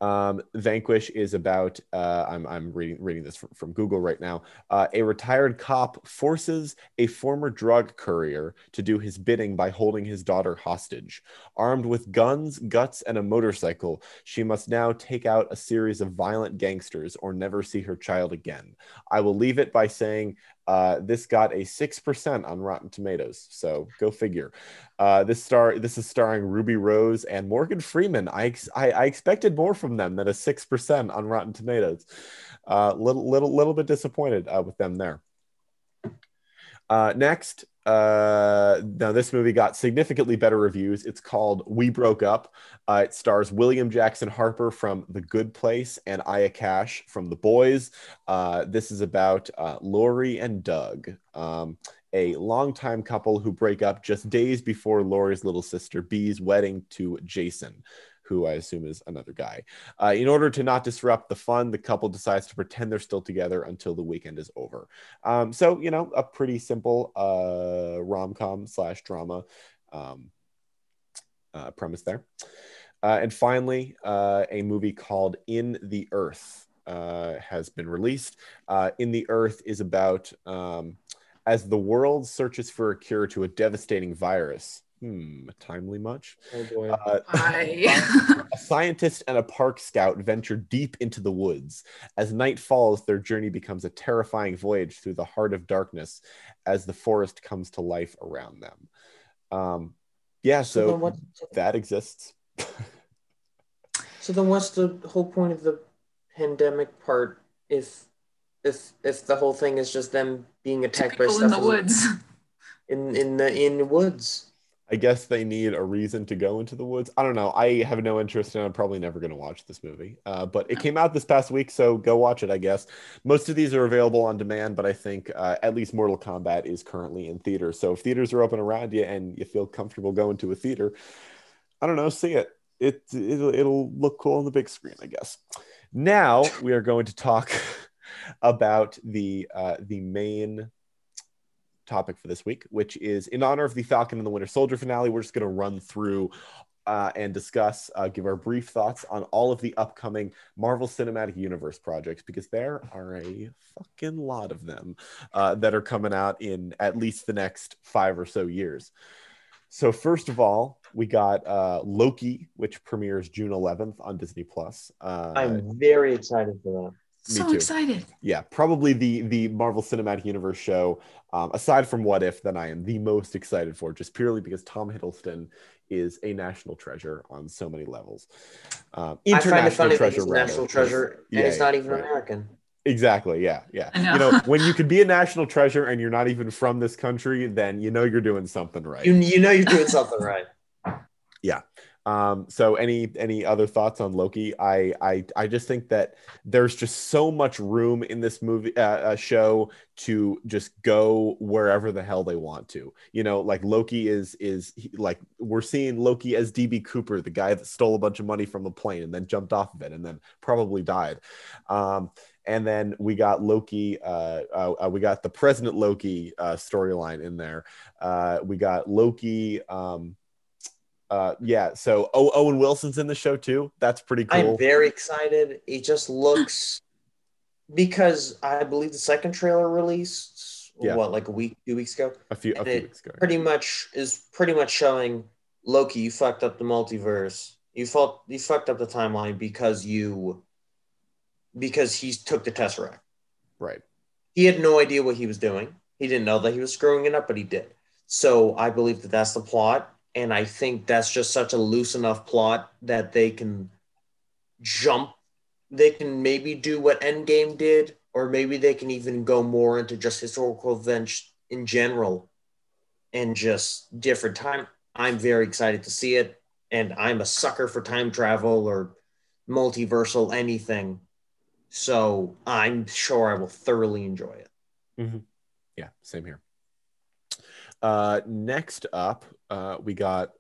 Um, Vanquish is about, uh, I'm, I'm reading, reading this from, from Google right now. Uh, a retired cop forces a former drug courier to do his bidding by holding his daughter hostage. Armed with guns, guts, and a motorcycle, she must now take out a series of violent gangsters or never see her child again. I will leave it by saying uh, this got a six percent on Rotten Tomatoes, so go figure. Uh, this star, this is starring Ruby Rose and Morgan Freeman. I, I, I expected more from them than a six percent on Rotten Tomatoes. Uh, little little little bit disappointed uh, with them there. Uh, next, uh, now this movie got significantly better reviews. It's called We Broke Up. Uh, it stars William Jackson Harper from The Good Place and Aya Cash from The Boys. Uh, this is about uh, Laurie and Doug, um, a longtime couple who break up just days before Laurie's little sister Bee's wedding to Jason who I assume is another guy. Uh, in order to not disrupt the fun, the couple decides to pretend they're still together until the weekend is over. Um, so, you know, a pretty simple uh, rom com slash drama um, uh, premise there. Uh, and finally, uh, a movie called In the Earth uh, has been released. In the Earth is about um, as the world searches for a cure to a devastating virus Hmm, timely much. Oh boy. Uh, I, a scientist and a park scout venture deep into the woods. As night falls, their journey becomes a terrifying voyage through the heart of darkness as the forest comes to life around them. Um, yeah, so, then what, that exists. so then what's the whole point of the pandemic part if if if the whole thing is just them being attacked by stuff in the woods. in in the in the woods? I guess they need a reason to go into the woods. I don't know. I have no interest and I'm probably never going to watch this movie. Uh, but it came out this past week, so go watch it, I guess. Most of these are available on demand, but I think uh, at least Mortal Kombat is currently in theaters. So if theaters are open around you and you feel comfortable going to a theater, I don't know, see it. It it'll, it'll look cool on the big screen, I guess. Now we are going to talk about the uh, the main topic for this week, which is in honor of the Falcon and the Winter Soldier finale. We're just going to run through uh, and discuss, uh, give our brief thoughts on all of the upcoming Marvel Cinematic Universe projects because there are a fucking lot of them uh, that are coming out in at least the next five or so years. So first of all, we got uh, Loki, which premieres June 11th on Disney Plus. Uh, I'm very excited for that. So too. excited. yeah, probably the the Marvel Cinematic Universe show, um, aside from What If, that I am the most excited for, just purely because Tom Hiddleston is a national treasure on so many levels. Um, I find it international funny treasure, he's a rather, national 'cause- treasure and yeah, he's not even right. American. Exactly. Yeah. Yeah. Know. You know, when you could be a national treasure and you're not even from this country, then you know you're doing something right. You you know you're doing something right. Um, so any any other thoughts on Loki? I I I just think that there's just so much room in this movie uh, uh, show to just go wherever the hell they want to. You know, like Loki is is he- like we're seeing Loki as DB Cooper, the guy that stole a bunch of money from a plane and then jumped off of it and then probably died. Um, and then we got Loki. Uh, uh, uh, we got the President Loki uh, storyline in there. Uh, we got Loki. Um, uh, yeah, so o- Owen Wilson's in the show too. That's pretty cool. I'm very excited. It just looks because I believe the second trailer released Yeah. what like a week, two weeks ago, a few a few it weeks ago. pretty much is pretty much showing Loki, you fucked up the multiverse. You fucked you fucked up the timeline because you because he took the Tesseract. Right. He had no idea what he was doing. He didn't know that he was screwing it up, but he did. So I believe that that's the plot, and I think that's just such a loose enough plot that they can jump. They can maybe do what Endgame did, or maybe they can even go more into just historical events in general, and just different time. I'm very excited to see it, and I'm a sucker for time travel or multiversal anything. So I'm sure I will thoroughly enjoy it. Yeah, same here. Uh, next up, uh, we got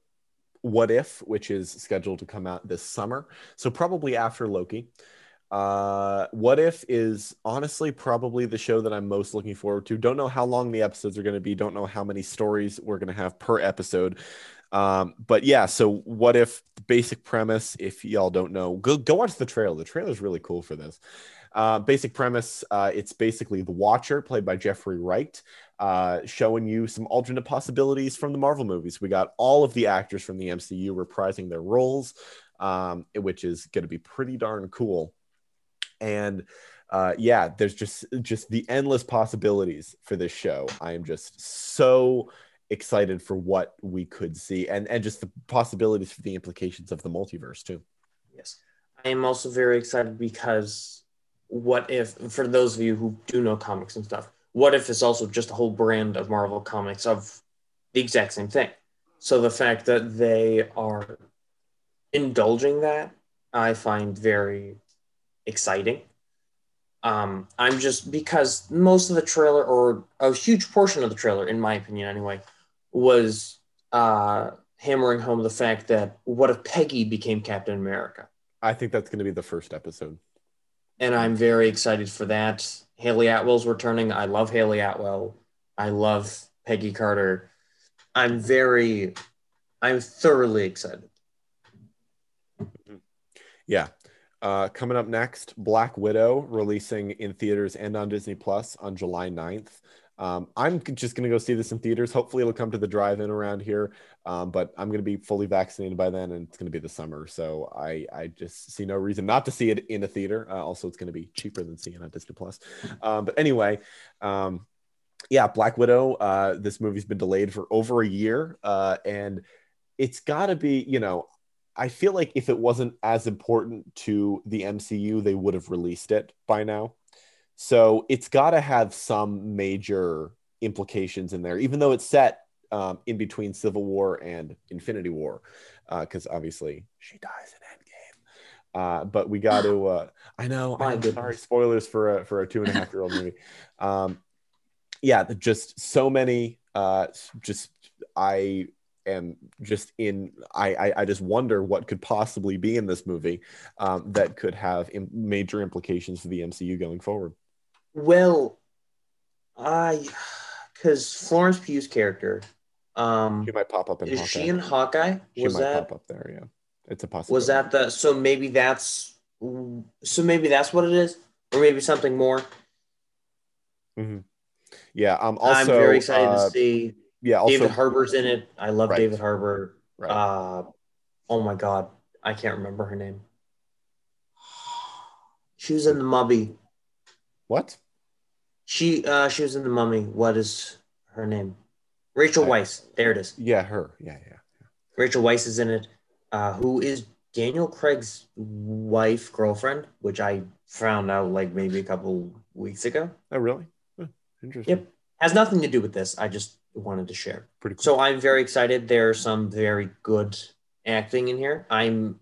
What If, which is scheduled to come out this summer. So probably after Loki. Uh, what if is honestly probably the show that I'm most looking forward to. Don't know how long the episodes are going to be. Don't know how many stories we're going to have per episode. Um, but yeah, so what if basic premise? If y'all don't know, go go watch the trailer. The trailer is really cool for this. Uh, basic premise: uh, it's basically the Watcher, played by Jeffrey Wright, uh, showing you some alternate possibilities from the Marvel movies. We got all of the actors from the MCU reprising their roles, um, which is going to be pretty darn cool. And uh, yeah, there's just just the endless possibilities for this show. I am just so excited for what we could see and and just the possibilities for the implications of the multiverse too. Yes. I am also very excited because what if for those of you who do know comics and stuff, what if it's also just a whole brand of Marvel comics of the exact same thing? So the fact that they are indulging that, I find very exciting. Um, I'm just because most of the trailer, or a huge portion of the trailer, in my opinion anyway, was uh, hammering home the fact that what if Peggy became Captain America? I think that's going to be the first episode. And I'm very excited for that. Hayley Atwell's returning. I love Hayley Atwell. I love Peggy Carter. I'm very, I'm thoroughly excited. Yeah. Uh, coming up next, Black Widow releasing in theaters and on Disney Plus on July 9th. Um, I'm just going to go see this in theaters. Hopefully, it'll come to the drive-in around here. Um, but I'm going to be fully vaccinated by then, and it's going to be the summer, so I I just see no reason not to see it in a theater. Uh, also, it's going to be cheaper than seeing it on Disney Plus. Um, but anyway, um, yeah, Black Widow. Uh, this movie's been delayed for over a year, uh, and it's got to be. You know, I feel like if it wasn't as important to the MCU, they would have released it by now. So it's got to have some major implications in there, even though it's set um, in between Civil War and Infinity War, because uh, obviously she dies in Endgame. Uh, but we got to. Uh, I know. I'm sorry. Spoilers for a for a two and a half year old movie. Um, yeah, just so many. Uh, just I am just in. I, I, I just wonder what could possibly be in this movie um, that could have Im- major implications for the MCU going forward. Well, I because Florence Pugh's character, um, she might pop up in. Is Hawkeye. she in Hawkeye? She was might that pop up there? Yeah, it's a possibility. was that the so maybe that's so maybe that's what it is, or maybe something more. Mm-hmm. Yeah, I'm also. I'm very excited uh, to see. Yeah, also, David Harbour's in it. I love Right. David Harbour. Right. Uh, oh my god, I can't remember her name. She was in the Mummy. What? She uh she was in the Mummy. What is her name? Rachel Weisz. There it is. Yeah, her. Yeah, yeah. Rachel Weisz is in it. Uh, who is Daniel Craig's wife, girlfriend, which I found out like maybe a couple weeks ago. Oh, really? Huh, interesting. Yep. Has nothing to do with this. I just wanted to share. Pretty cool. So I'm very excited. There's some very good acting in here. I'm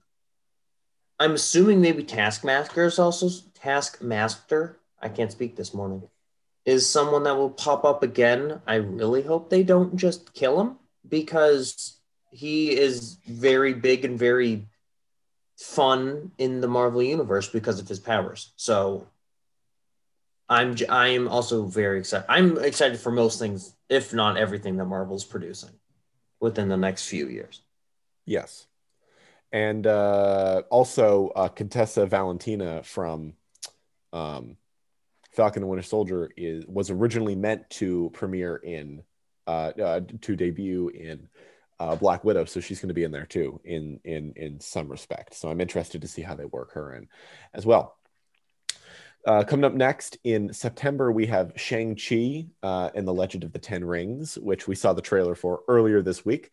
I'm assuming maybe Taskmaster is also Taskmaster. I can't speak this morning. Is someone that will pop up again. I really hope they don't just kill him because he is very big and very fun in the Marvel universe because of his powers. So I'm I am also very excited. I'm excited for most things, if not everything that Marvel's producing within the next few years. Yes. And uh, also, uh, Contessa Valentina from um, Falcon and Winter Soldier is was originally meant to premiere in uh, uh, to debut in uh, Black Widow, so she's going to be in there too in in in some respect. So I'm interested to see how they work her in as well. Uh, coming up next in September, we have Shang-Chi uh, and the Legend of the Ten Rings, which we saw the trailer for earlier this week.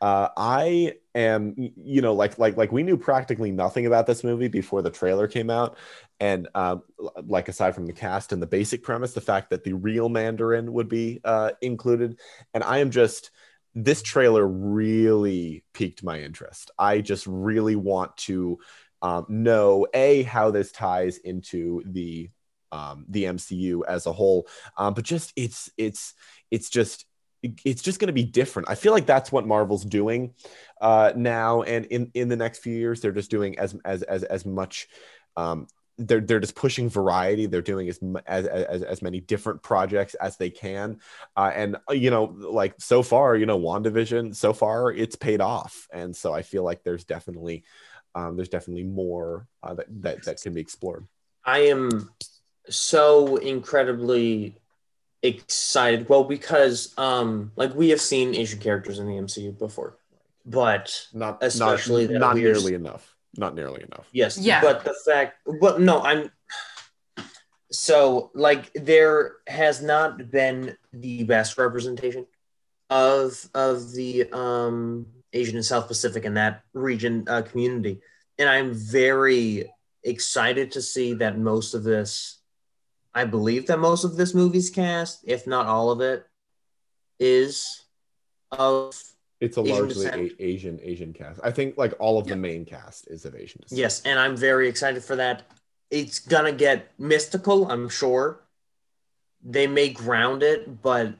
Uh, I am, you know, like like like we knew practically nothing about this movie before the trailer came out, and um, like aside from the cast and the basic premise, the fact that the real Mandarin would be uh, included, and I am just this trailer really piqued my interest. I just really want to um, know a how this ties into the um, the MCU as a whole, um, but just it's it's it's just it's just going to be different. I feel like that's what Marvel's doing uh, now, and in in the next few years, they're just doing as as as as much um, they're they're just pushing variety. They're doing as as as, as many different projects as they can, uh, and you know, like so far, you know, Wandavision, so far it's paid off, and so I feel like there's definitely um, there's definitely more uh, that that that can be explored. I am so incredibly excited. Well, because um, like we have seen Asian characters in the MCU before, but Not Especially not, not nearly enough. Not nearly enough. yes, Yeah. But the fact, but no, I'm so like there has not been the best representation of of the um Asian and South Pacific and that region uh, community, and I'm very excited to see that most of this, I believe that most of this movie's cast, if not all of it, is of It's a Asian largely a- Asian Asian cast. I think like all of the main cast is of Asian descent. Yes, and I'm very excited for that. It's gonna get mystical, I'm sure. They may ground it, but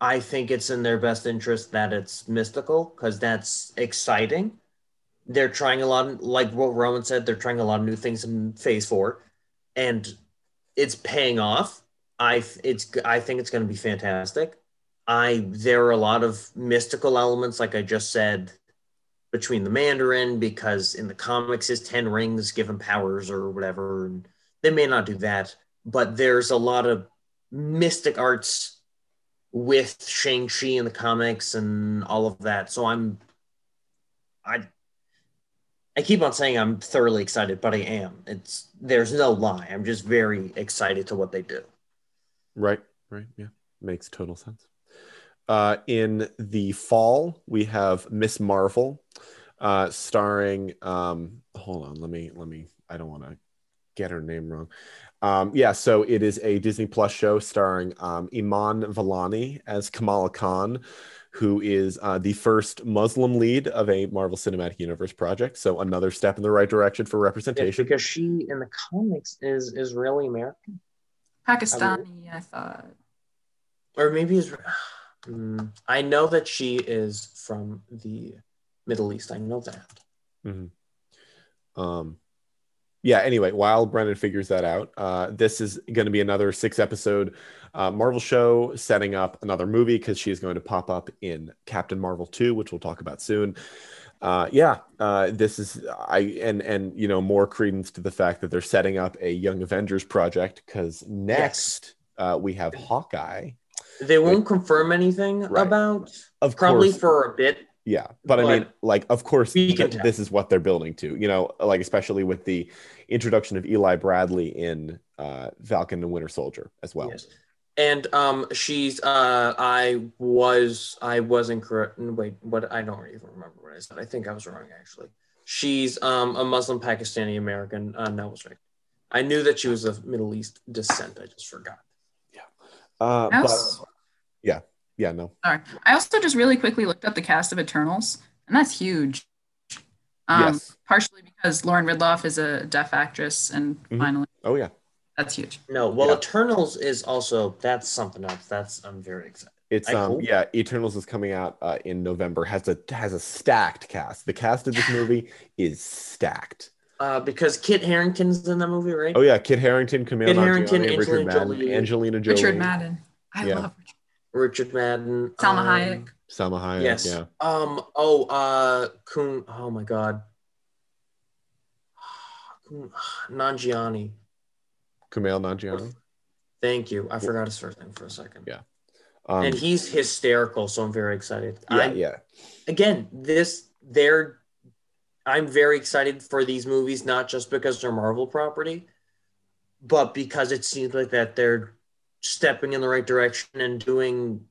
I think it's in their best interest that it's mystical because that's exciting. They're trying a lot, like what Rowan said, they're trying a lot of new things in Phase Four, and it's paying off. I it's I think it's going to be fantastic. I there are a lot of mystical elements, like I just said, between the Mandarin because in the comics his ten rings give him powers or whatever. And they may not do that, but there's a lot of mystic arts with Shang Chi in the comics and all of that. So I'm, I, I keep on saying I'm thoroughly excited, but I am. It's there's no lie. I'm just very excited to what they do. Right, right. Yeah, makes total sense. Uh, in the fall, we have Miss Marvel, uh, starring. Um, hold on, let me let me. I don't want to get her name wrong. Um, yeah, so it is a Disney Plus show starring um, Iman Vellani as Kamala Khan, who is uh, the first Muslim lead of a Marvel Cinematic Universe project. So another step in the right direction for Yes, representation. because she in the comics is Israeli American, Pakistani, I thought. or maybe is. Hmm, I know that she is from the Middle East. I know that. Um, yeah. Anyway, while Brennen figures that out, uh, this is going to be another six episode uh, Marvel show setting up another movie because she's going to pop up in Captain Marvel 2, which we'll talk about soon. Uh, yeah, uh, this is I and and you know more credence to the fact that they're setting up a Young Avengers project because next uh, we have Hawkeye. They won't confirm anything Right. about Of probably course, for a bit. Yeah, but, I mean, like, of course, th- this is what they're building to. You know, like especially with the introduction of Eli Bradley in uh, Falcon and Winter Soldier as well. Yes. And um, she's uh, I was I was incorrect. Wait, what? I don't even remember what I said. I think I was wrong actually. She's um a Muslim Pakistani American. Uh, no, I was right. I knew that she was of Middle East descent. I just forgot. Yeah. Uh, I but also, yeah, no, sorry. I also just really quickly looked up the cast of Eternals, and that's huge. Um, yes, Partially because Lauren Ridloff is a deaf actress, and Mhm. finally, oh yeah, that's huge. No, well, Yeah. Eternals is also that's something else. That's I'm very excited. it's I um hope. yeah, Eternals is coming out uh, in November. has a has a stacked cast. The cast of this movie is stacked. Uh, because Kit Harington's in that movie, right? Oh yeah, Kit Harington, Kumail Kit Harington, Nanjiani, Richard Angelina Madden, Jolie. Angelina Jolie, Richard Madden. I Yeah. love Richard. Richard Madden, Salma um, Hayek. Salma Hayek. Yes. Yeah, Um. Oh. Uh. Kun. Oh my God. Kun- Nanjiani. Kumail Nanjiani. Thank you. I forgot his first name for a second. Yeah. Um, and he's hysterical, so I'm very excited. yeah, I'm, yeah. Again, this they're. I'm very excited for these movies, not just because they're Marvel property, but because it seems like that they're stepping in the right direction and doing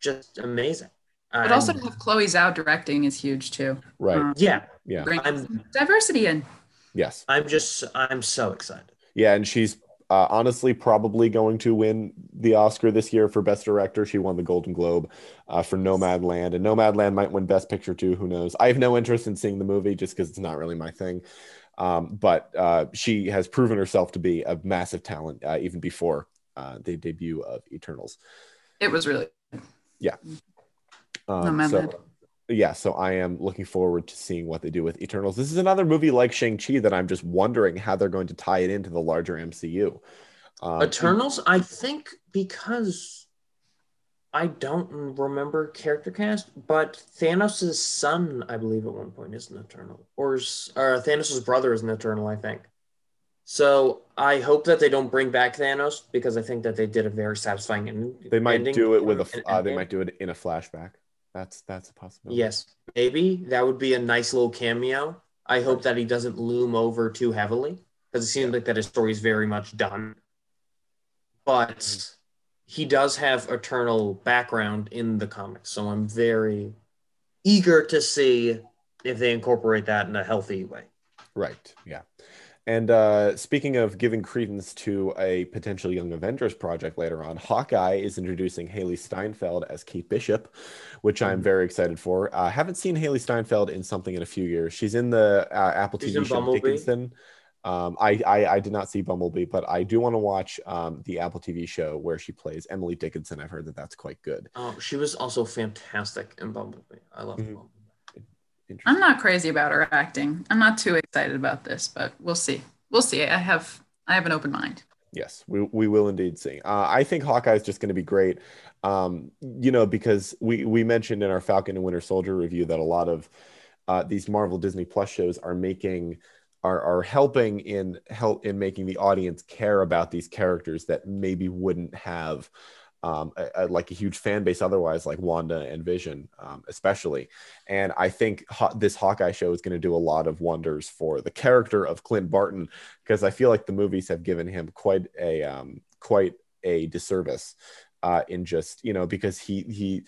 just amazing. But also to have Chloe Zhao directing is huge too. Right. Um, yeah, Yeah. bring I'm- some diversity in. Yes. I'm just I'm so excited. Yeah, and she's uh, honestly probably going to win the Oscar this year for Best Director. She won the Golden Globe uh, for Nomadland, and Nomadland might win Best Picture too. Who knows? I have no interest in seeing the movie just because it's not really my thing. Um, but uh, she has proven herself to be a massive talent uh, even before uh, the debut of Eternals. It was really yeah. Um, Nomadland. so yeah, so I am looking forward to seeing what they do with Eternals. This is another movie like Shang-Chi that I'm just wondering how they're going to tie it into the larger MCU. Um, Eternals, I think because I don't remember character cast, but Thanos' son, I believe at one point is an Eternal. Or, or Thanos' brother is an Eternal, I think. So I hope that they don't bring back Thanos because I think that they did a very satisfying ending. They might do it with a. Uh, they might do it in a flashback. That's that's a possibility. Yes, maybe that would be a nice little cameo. I hope that he doesn't loom over too heavily because it seems like that his story is very much done. But he does have eternal background in the comics, so I'm very eager to see if they incorporate that in a healthy way. Right. Yeah. And uh, speaking of giving credence to a potential Young Avengers project later on, Hawkeye is introducing Hailee Steinfeld as Kate Bishop, which I'm mm-hmm. very excited for. I uh, haven't seen Hailee Steinfeld in something in a few years. She's in the uh, Apple She's TV show Bumblebee. Dickinson. Um, I, I, I did not see Bumblebee, but I do want to watch um, the Apple TV show where she plays Emily Dickinson. I've heard that that's quite good. Oh, she was also fantastic in Bumblebee. I love mm-hmm. Bumblebee. I'm not crazy about her acting. I'm not too excited about this, but we'll see. We'll see. I have I have an open mind. Yes, we, we will indeed see. Uh, I think Hawkeye is just going to be great. Um, you know, because we we mentioned in our Falcon and Winter Soldier review that a lot of uh, these Marvel Disney Plus shows are making are are helping in help in making the audience care about these characters that maybe wouldn't have um, a, a, like a huge fan base otherwise, like Wanda and Vision, um, especially. And I think ho- this Hawkeye show is going to do a lot of wonders for the character of Clint Barton because I feel like the movies have given him quite a um, quite a disservice uh, in just you know because he he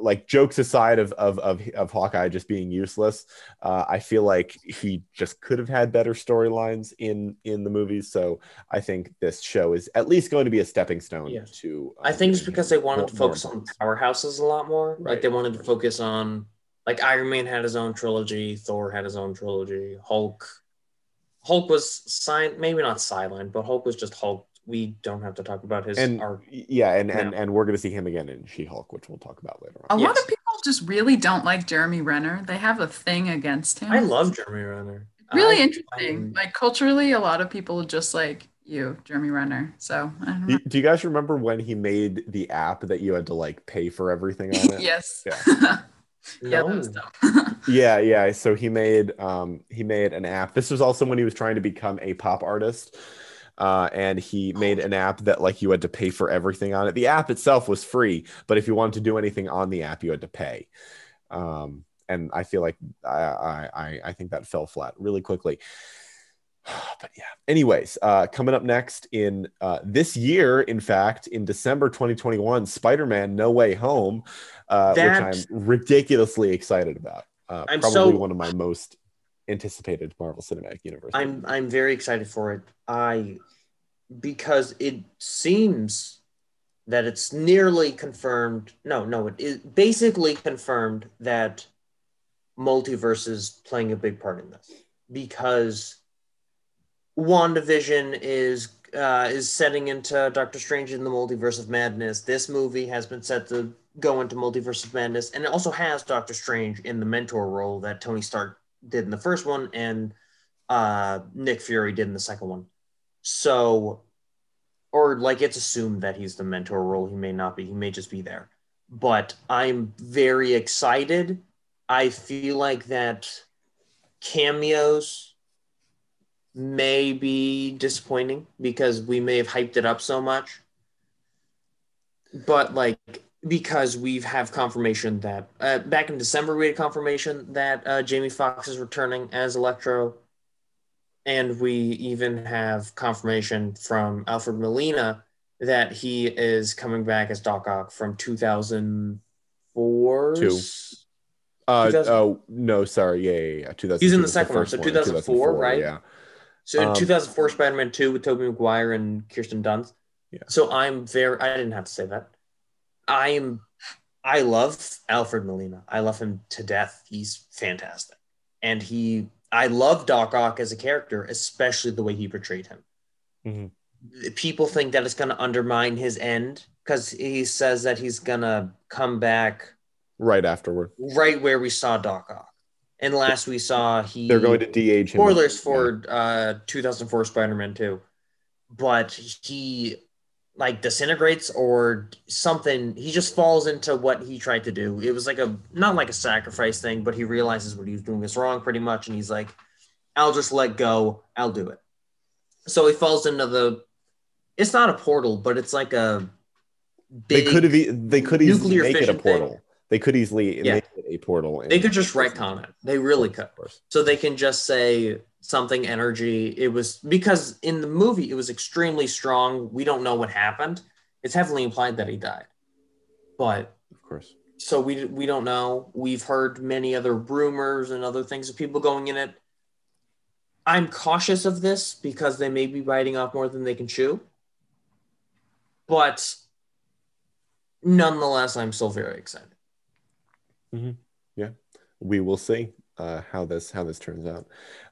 like jokes aside of of of, of Hawkeye just being useless, uh, I feel like he just could have had better storylines in in the movies. So I think this show is at least going to be a stepping stone yes. to. Um, I think it's because they wanted more, to focus on powerhouses a lot more. Right. Like they wanted to focus on like Iron Man had his own trilogy, Thor had his own trilogy, Hulk. Hulk was signed, maybe not sidelined, but Hulk was just Hulk we don't have to talk about his and arc. yeah and, and and we're going to see him again in she-hulk which we'll talk about later on. A yes. lot of people just really don't like jeremy renner. They have a thing against him. I love jeremy renner. Really I, interesting. I, like culturally a lot of people just like you jeremy renner. So do, do, you guys remember when he made the app that you had to like pay for everything on it? Yes. Yeah. Yeah, no. yeah, yeah. So he made um he made an app. This was also when he was trying to become a pop artist uh, and he made an app that like you had to pay for everything on it. The app itself was free, but if you wanted to do anything on the app, you had to pay. Um, and I feel like I, I I think that fell flat really quickly. But yeah. Anyways, uh, coming up next in uh, this year, in fact, in December 2021, Spider-Man: No Way Home, uh, which I'm ridiculously excited about. Uh, probably so, one of my most anticipated Marvel Cinematic Universe. I'm I'm very excited for it. I because it seems that it's nearly confirmed. No, no, it is basically confirmed that multiverse is playing a big part in this because WandaVision is uh, is setting into Doctor Strange in the Multiverse of Madness. This movie has been set to go into Multiverse of Madness, and it also has Doctor Strange in the mentor role that Tony Stark did in the first one and uh, Nick Fury did in the second one. So, or like it's assumed that he's the mentor role. He may not be. He may just be there. But I'm very excited. I feel like that cameos may be disappointing because we may have hyped it up so much. But like because we have confirmation that uh, back in December we had confirmation that uh, Jamie Foxx is returning as Electro, and we even have confirmation from Alfred Molina that he is coming back as Doc Ock from 2004. Two. Uh, oh no, sorry, yeah, yeah, yeah. 2000. He's in the second the one, so 2004, 2004, right? Yeah. So in um, 2004, Spider-Man 2 with Tobey Maguire and Kirsten Dunst. Yeah. So I'm very. I didn't have to say that. I'm I love Alfred Molina. I love him to death. He's fantastic. And he I love Doc Ock as a character, especially the way he portrayed him. Mm-hmm. People think that it's going to undermine his end because he says that he's going to come back right afterward. right where we saw Doc Ock. And last we saw he They're going to de-age him. spoilers for uh 2004 Spider-Man 2. But he like disintegrates or something. He just falls into what he tried to do. It was like a not like a sacrifice thing, but he realizes what he was doing is wrong pretty much and he's like I'll just let go. I'll do it. So he falls into the it's not a portal, but it's like a They could have. e- They could easily make it a fission thing. portal. They could easily Yeah. make it a portal. they could just retcon it. They really could. So they can just say something energy. It was because in the movie it was extremely strong. We don't know what happened. It's heavily implied that he died. But Of course. so we we don't know. We've heard many other rumors and other things of people going in it. I'm cautious of this because they may be biting off more than they can chew. But nonetheless i'm still very excited. Mm-hmm. Yeah, we will see uh, how this how this turns out.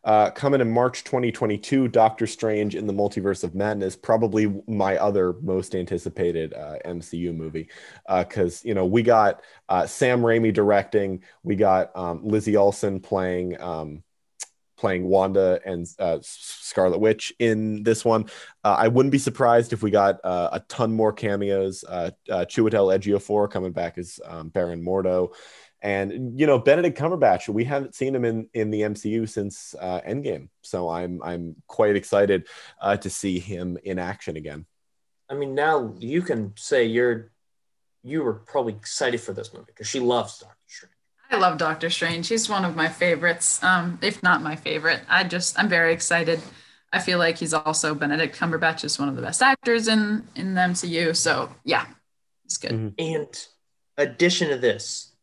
Uh, coming in March 2022, Doctor Strange in the Multiverse of Madness, probably my other most anticipated uh, MCU movie, because you know we got uh, Sam Raimi directing, we got um, Lizzie Olsen playing. Um, playing Wanda and uh, Scarlet Witch in this one. Uh, I wouldn't be surprised if we got uh, a ton more cameos. Uh, uh, Chiwetel Ejiofor coming back as um, Baron Mordo, and you know Benedict Cumberbatch. We haven't seen him in in the MCU since uh, Endgame, so I'm I'm quite excited uh, to see him in action again. I mean, now you can say you're you were probably excited for this movie because she loves Doctor Strange. I love Doctor Strange. He's one of my favorites, um, if not my favorite. I just I'm very excited. I feel like he's also Benedict Cumberbatch is one of the best actors in in the MCU. So yeah, it's good. Mhm. And addition to this,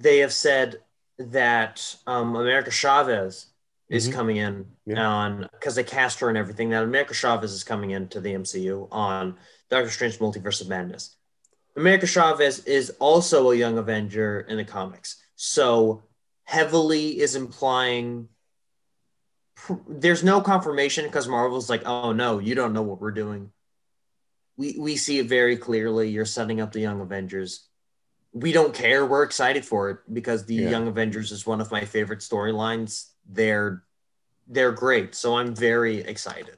they have said that um, America Chavez is Mhm. coming in Yeah. on because they cast her and everything. That America Chavez is coming into the MCU on Doctor Strange Multiverse of Madness. America Chavez is also a young Avenger in the comics, so heavily is implying. There's no confirmation because Marvel's like, oh no, you don't know what we're doing. We we see it very clearly. You're setting up the Young Avengers. We don't care. We're excited for it because the Yeah. Young Avengers is one of my favorite storylines. They're they're great. So I'm very excited.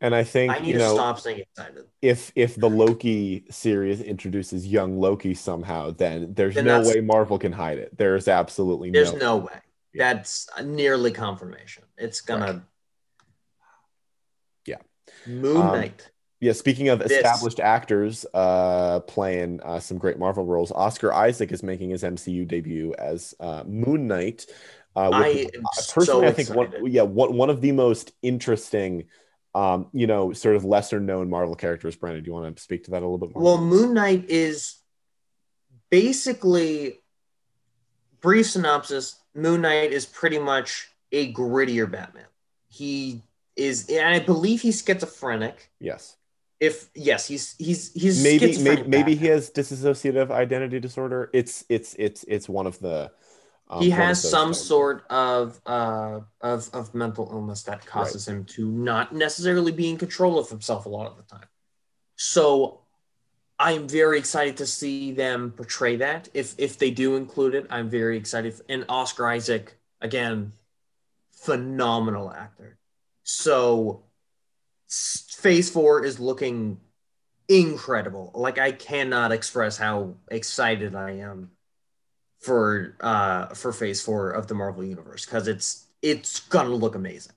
And I think I need you to know stop saying excited. if if the Loki series introduces young Loki somehow, then there's Then no way Marvel can hide it. There's absolutely There's no. no way. Yeah. That's nearly confirmation. It's gonna. Right. Yeah. Moon Um, Knight. Yeah, speaking of This- established actors uh, playing uh, some great Marvel roles, Oscar Isaac is making his MCU debut as uh, Moon Knight. Uh, I which, uh, so personally, I think excited. one, yeah, one, one of the most interesting, um, you know, sort of lesser known Marvel characters. Brandon, do you want to speak to that a little bit more? Well, Moon Knight is basically brief synopsis. Moon Knight is pretty much a grittier Batman. He is, and I believe he's schizophrenic. yes, If yes, he's he's he's maybe maybe, maybe he has dissociative identity disorder. It's it's it's it's one of the. um, he has some things. sort of uh of of mental illness that causes him to not necessarily be in control of himself a lot of the time. So I'm very excited to see them portray that. If if they do include it, I'm very excited. And Oscar Isaac, again, phenomenal actor. So Phase Four is looking incredible. Like I cannot express how excited I am for uh for Phase Four of the Marvel Universe because it's it's gonna look amazing.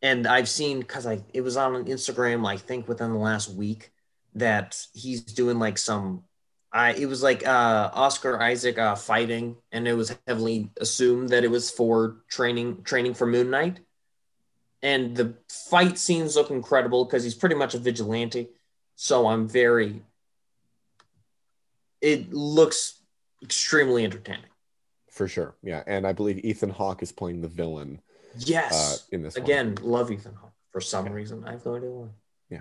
And I've seen because I it was on Instagram, I think within the last week that he's doing like some I it was like uh Oscar Isaac uh fighting and it was heavily assumed that it was for training training for Moon Knight. And the fight scenes look incredible because he's pretty much a vigilante. So I'm very it looks extremely entertaining. for sure. Yeah, and I believe Ethan Hawke is playing the villain uh, Yes. in this one. Again, love Ethan Hawke for some reason. I have no idea why. Yeah,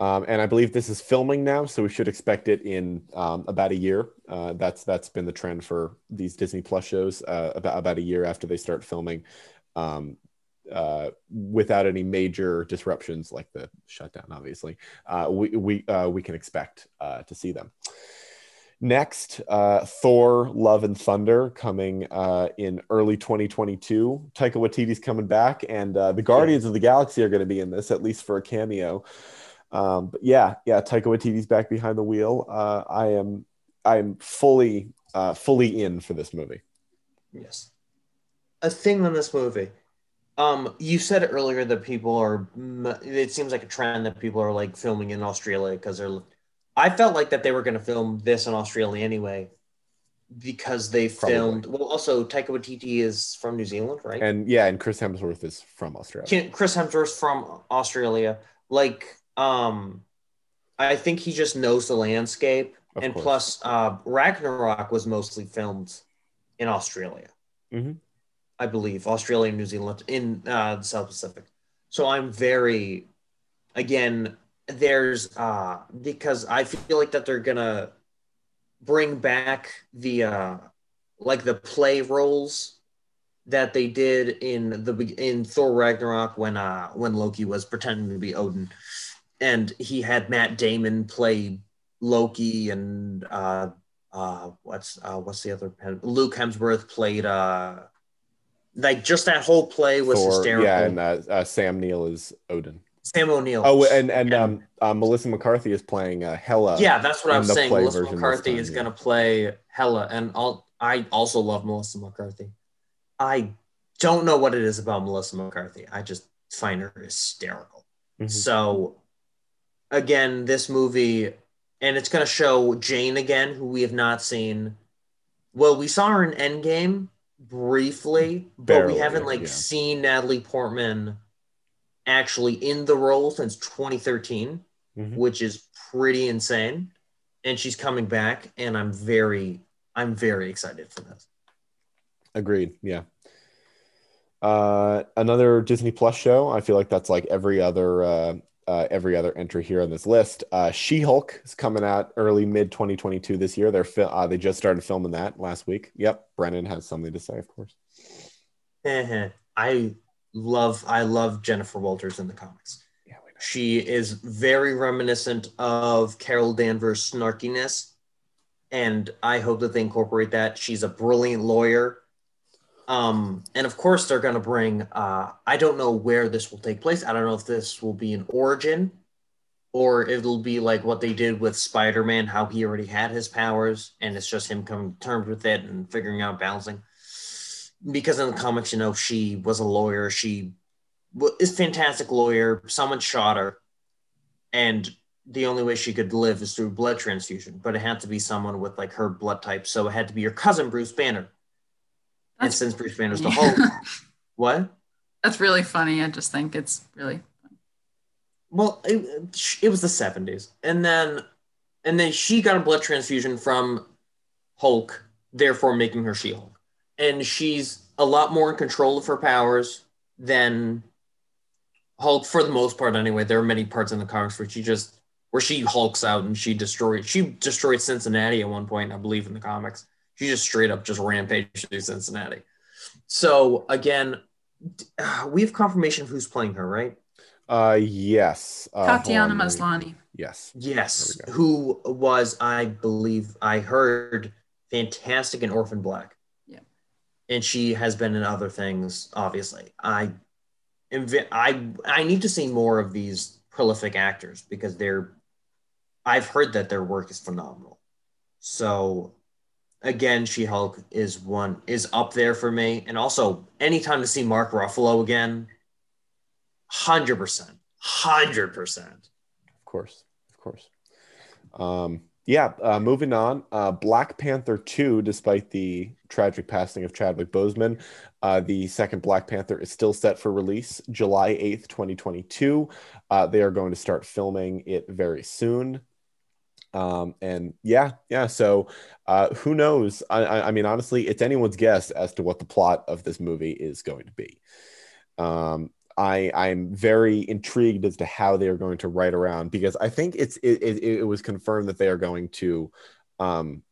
um, and I believe this is filming now, so we should expect it in um, about a year. Uh, that's that's been the trend for these Disney Plus shows. Uh, about about a year after they start filming, um, uh, without any major disruptions like the shutdown, obviously, uh, we we uh, we can expect uh, to see them. Next, uh, Thor: Love and Thunder coming uh, in early 2022. Taika Waititi's coming back, and uh, the Guardians of the Galaxy are going to be in this, at least for a cameo. Um, but yeah, yeah, Taika Waititi's back behind the wheel. Uh, I am, I am fully, uh, fully in for this movie. Yes. A thing on this movie. Um, you said earlier that people are. It seems like a trend that people are like filming in Australia because they're I felt like that they were going to film this in Australia anyway because they Probably. filmed. Well, also Taika Waititi is from New Zealand, right? And yeah, and Chris Hemsworth is from Australia. Chris Hemsworth's from Australia. Like, um, I think he just knows the landscape, Of and course. plus, uh, Ragnarok was mostly filmed in Australia. Mhm. I believe Australia and New Zealand in uh, the South Pacific. So I'm very, again, there's uh because I feel like that they're gonna bring back the uh like the play roles that they did in the in Thor Ragnarok when uh when Loki was pretending to be Odin and he had Matt Damon play Loki and uh uh what's uh what's the other pen- Luke Hemsworth played uh like just that whole play was Thor, hysterical. yeah, and uh, uh, Sam Neill is Odin. Sam O'Neill. Oh, and and And- um, uh, Melissa McCarthy is playing uh, Hela. yeah, that's what I was saying. Melissa McCarthy time, is yeah. going to play Hela, and I'll, I also love Melissa McCarthy. I don't know what it is about Melissa McCarthy. I just find her hysterical. Mhm. So, again, this movie, and it's going to show Jane again, who we have not seen. Well, we saw her in Endgame briefly, but we haven't like yeah. seen Natalie Portman actually in the role since 2013 Mhm. which is pretty insane. And she's coming back, and I'm very, I'm very excited for this. Agreed. Yeah. Uh, another Disney Plus show. I feel like that's like every other uh, uh, every other entry here on this list. Uh, She Hulk is coming out early mid 2022 this year. They're fil- uh, they just started filming that last week. Yep, Brennen has something to say, of course. Eh-heh. I love, I love Jennifer Walters in the comics. Yeah. She is very reminiscent of Carol Danvers' snarkiness, and I hope that they incorporate that. She's a brilliant lawyer. Um, and of course, they're going to bring. Uh, I don't know where this will take place. I don't know if this will be an origin, or it'll be like what they did with Spider-Man, how he already had his powers, and it's just him coming to terms with it and figuring out balancing. Because in the comics, you know, she was a lawyer. She is a fantastic lawyer. Someone shot her, and the only way she could live is through blood transfusion. But it had to be someone with like her blood type, so it had to be your cousin Bruce Banner. And since Bruce Banner's the. Hulk, what? That's really funny. I just think it's really Well, it, it was the seventies, and then and then she got a blood transfusion from Hulk, therefore making her She-Hulk, and she's a lot more in control of her powers than Hulk for the most part. Anyway, there are many parts in the comics where she just where she hulks out and she destroyed she destroyed Cincinnati at one point, I believe, in the comics. She just straight up just rampaged through Cincinnati. So again, uh, we have confirmation of who's playing her, right? Uh, yes. Uh, Tatiana on, let me- Maslany. Yes. Yes, who was I believe I heard fantastic in Orphan Black. Yeah. and she has been in other things. Obviously, I am. I I need to see more of these prolific actors because they're. I've heard that their work is phenomenal. So, again, She Hulk is one is up there for me, and also anytime to see Mark Ruffalo again. Hundred percent, hundred percent. Of course, of course. Um, yeah, uh, moving on. Uh, Black Panther 2, despite the tragic passing of Chadwick Boseman, uh, the second Black Panther is still set for release July 8th, 2022. Uh, they are going to start filming it very soon. Um, and yeah, yeah. So uh, who knows? I, I, I mean, honestly, it's anyone's guess as to what the plot of this movie is going to be. Um, I I'm very intrigued as to how they are going to write around because I think it's it, it, it was confirmed that they are going to um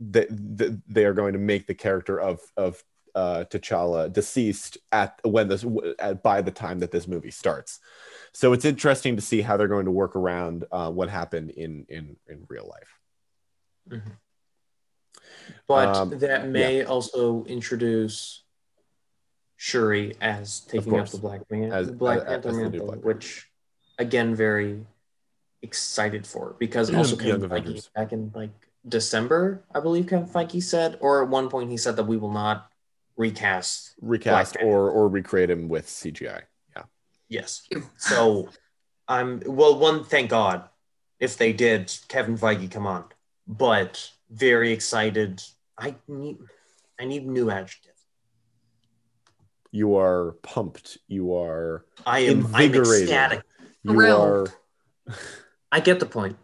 that the, they are going to make the character of of uh T'Challa deceased at when this at, by the time that this movie starts. So it's interesting to see how they're going to work around uh, what happened in in in real life. But Um, that may also introduce Shuri as taking up the Black Man, As- Black as- Panther as mantle, Black which again very excited for because also Young Kevin Feige Avengers. back in like December, I believe Kevin Feige said, or at one point he said that we will not recast. Recast Black Panther. or or recreate him with CGI. Yeah. Yes. So I'm well. One, thank God, if they did, Kevin Feige, come on. But very excited. I need, I need new adjectives. You are pumped. You are I am, I'm Invigorated. ecstatic. you Thrilled. are I get the point.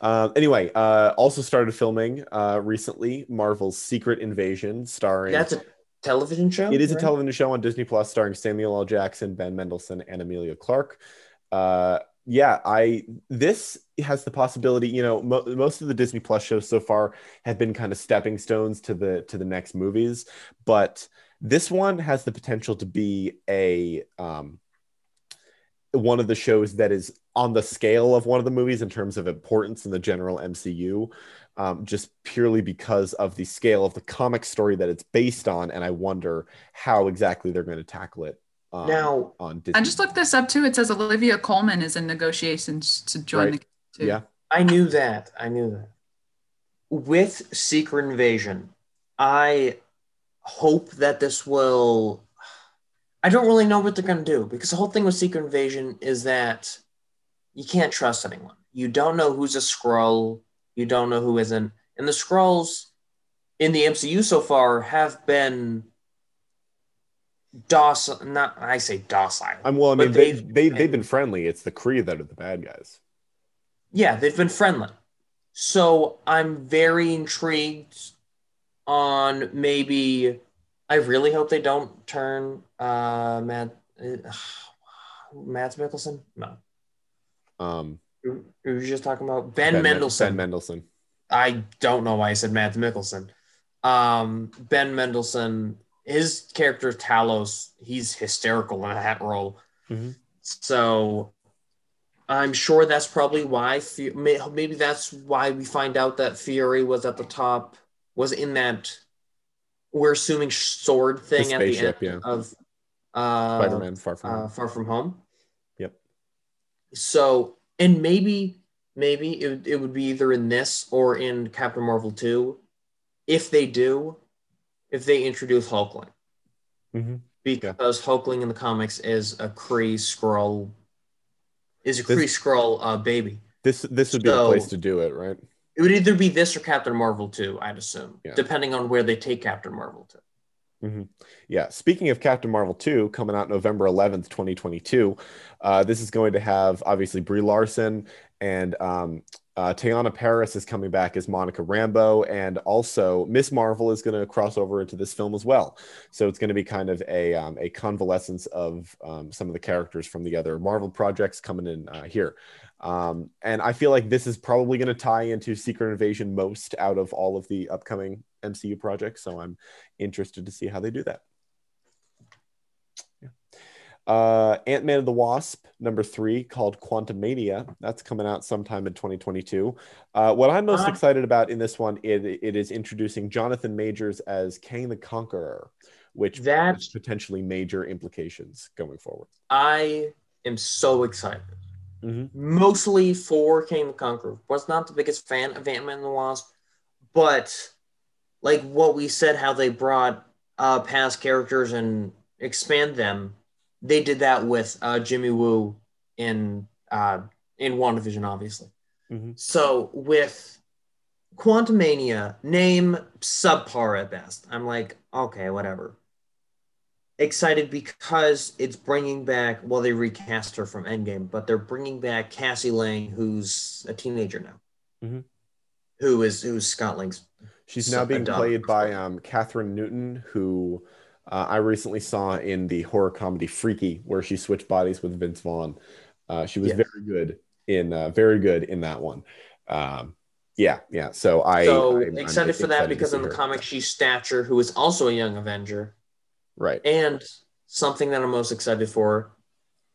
Um, anyway, uh, also started filming uh, recently Marvel's Secret Invasion, starring. That's a television show. it is a television show on Disney Plus, starring Samuel L. Jackson, Ben Mendelsohn, and Emilia Clarke. Uh, yeah, I this has the possibility. You know, mo- most of the Disney Plus shows so far have been kind of stepping stones to the to the next movies, but this one has the potential to be a um, one of the shows that is on the scale of one of the movies in terms of importance in the general MCU, um, just purely because of the scale of the comic story that it's based on. And I wonder how exactly they're going to tackle it um, Now, on Disney. I just looked this up too. It says Olivia Colman is in negotiations to join Right. the too. Yeah. I knew that. I knew that. With Secret Invasion, I hope that this will. I don't really know what they're going to do because the whole thing with Secret Invasion is that you can't trust anyone. You don't know who's a Skrull. You don't know who isn't. And the Skrulls in the MCU so far have been docile. Not I say docile. I'm well. I mean, they, they've- they they've been friendly. It's the Kree that are the bad guys. Yeah, they've been friendly. So I'm very intrigued on maybe. I really hope they don't turn uh Matt uh, Matt Mikkelsen. No, Um, who who was just talking about Ben, Men- Mendelsohn. Ben Mendelsohn. I don't know why I said Matt Mikkelsen. Um, ben Mendelsohn, his character Talos, he's hysterical in that role. Mhm. So I'm sure that's probably why. Maybe that's why we find out that Fury was at the top, was in that. We're assuming sword thing The at the end yeah. of uh, Spider-Man: Far From uh, Far From Home. Yep. So, and maybe, maybe it, would- it would be either in this or in Captain Marvel 2. If they do, if they introduce Hulkling, Mhm. because Hulkling in the comics is a Kree Skrull, is a Kree Skrull uh, baby. This this would be the So- place to do it, right? It would either be this or Captain Marvel 2, I'd assume, Yeah. depending on where they take Captain Marvel 2. Yeah. Speaking of Captain Marvel 2, coming out November 11th, 2022, uh, this is going to have obviously Brie Larson and um, uh, Teyonah Parris is coming back as Monica Rambeau, and also Miss Marvel is going to cross over into this film as well. So it's going to be kind of a um, a convalescence of um, some of the characters from the other Marvel projects coming in uh, here. Um, and I feel like this is probably going to tie into Secret Invasion most out of all of the upcoming MCU projects. So I'm interested to see how they do that. Yeah. Uh, Ant Man and the Wasp, number three, called Quantumania. That's coming out sometime in 2022. Uh, what I'm most Uh-huh. excited about in this one, it, it is introducing Jonathan Majors as Kang the Conqueror, which That- has potentially major implications going forward. I am so excited. Mhm. Mostly for Kang the Conqueror. Was not the biggest fan of Ant Man and the Wasp, but like what we said, how they brought uh, past characters and expand them. They did that with uh, Jimmy Woo in uh, in WandaVision, obviously. Mhm. So with Quantumania, name subpar at best. I'm like, okay, whatever excited because it's bringing back well they recast her from endgame but they're bringing back cassie lang who's a teenager now Mhm. who is who's scott lang's She's now being played by um, Kathryn Newton, who uh, I recently saw in the horror comedy Freaky, where she switched bodies with Vince Vaughn. Uh, she was Yeah. very good in uh, very good in that one. Um, yeah, yeah. So I so I'm- I'm excited just for that excited because in the her. comic she's stature who is also a young avenger right? and something that i'm most excited for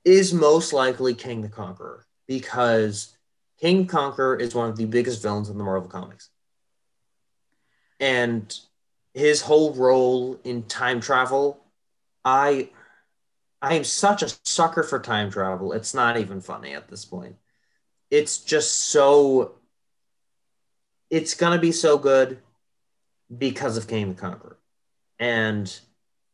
is most likely Kang the Conqueror because Kang the Conqueror is one of the biggest villains in the marvel comics and his whole role in time travel, I I am such a sucker for time travel. It's not even funny at this point. It's just so it's gonna be so good because of Kang the Conqueror. And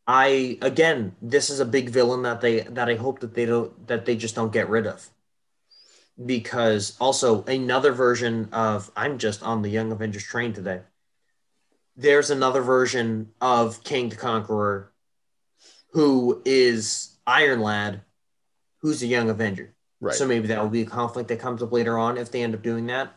I again, this is a big villain that they that I hope that they don't that they just don't get rid of. Because also another version of I'm just on the Young Avengers train today. There's another version of Kang the Conqueror who is Iron Lad, who's a young Avenger. Right. So maybe that will be a conflict that comes up later on if they end up doing that.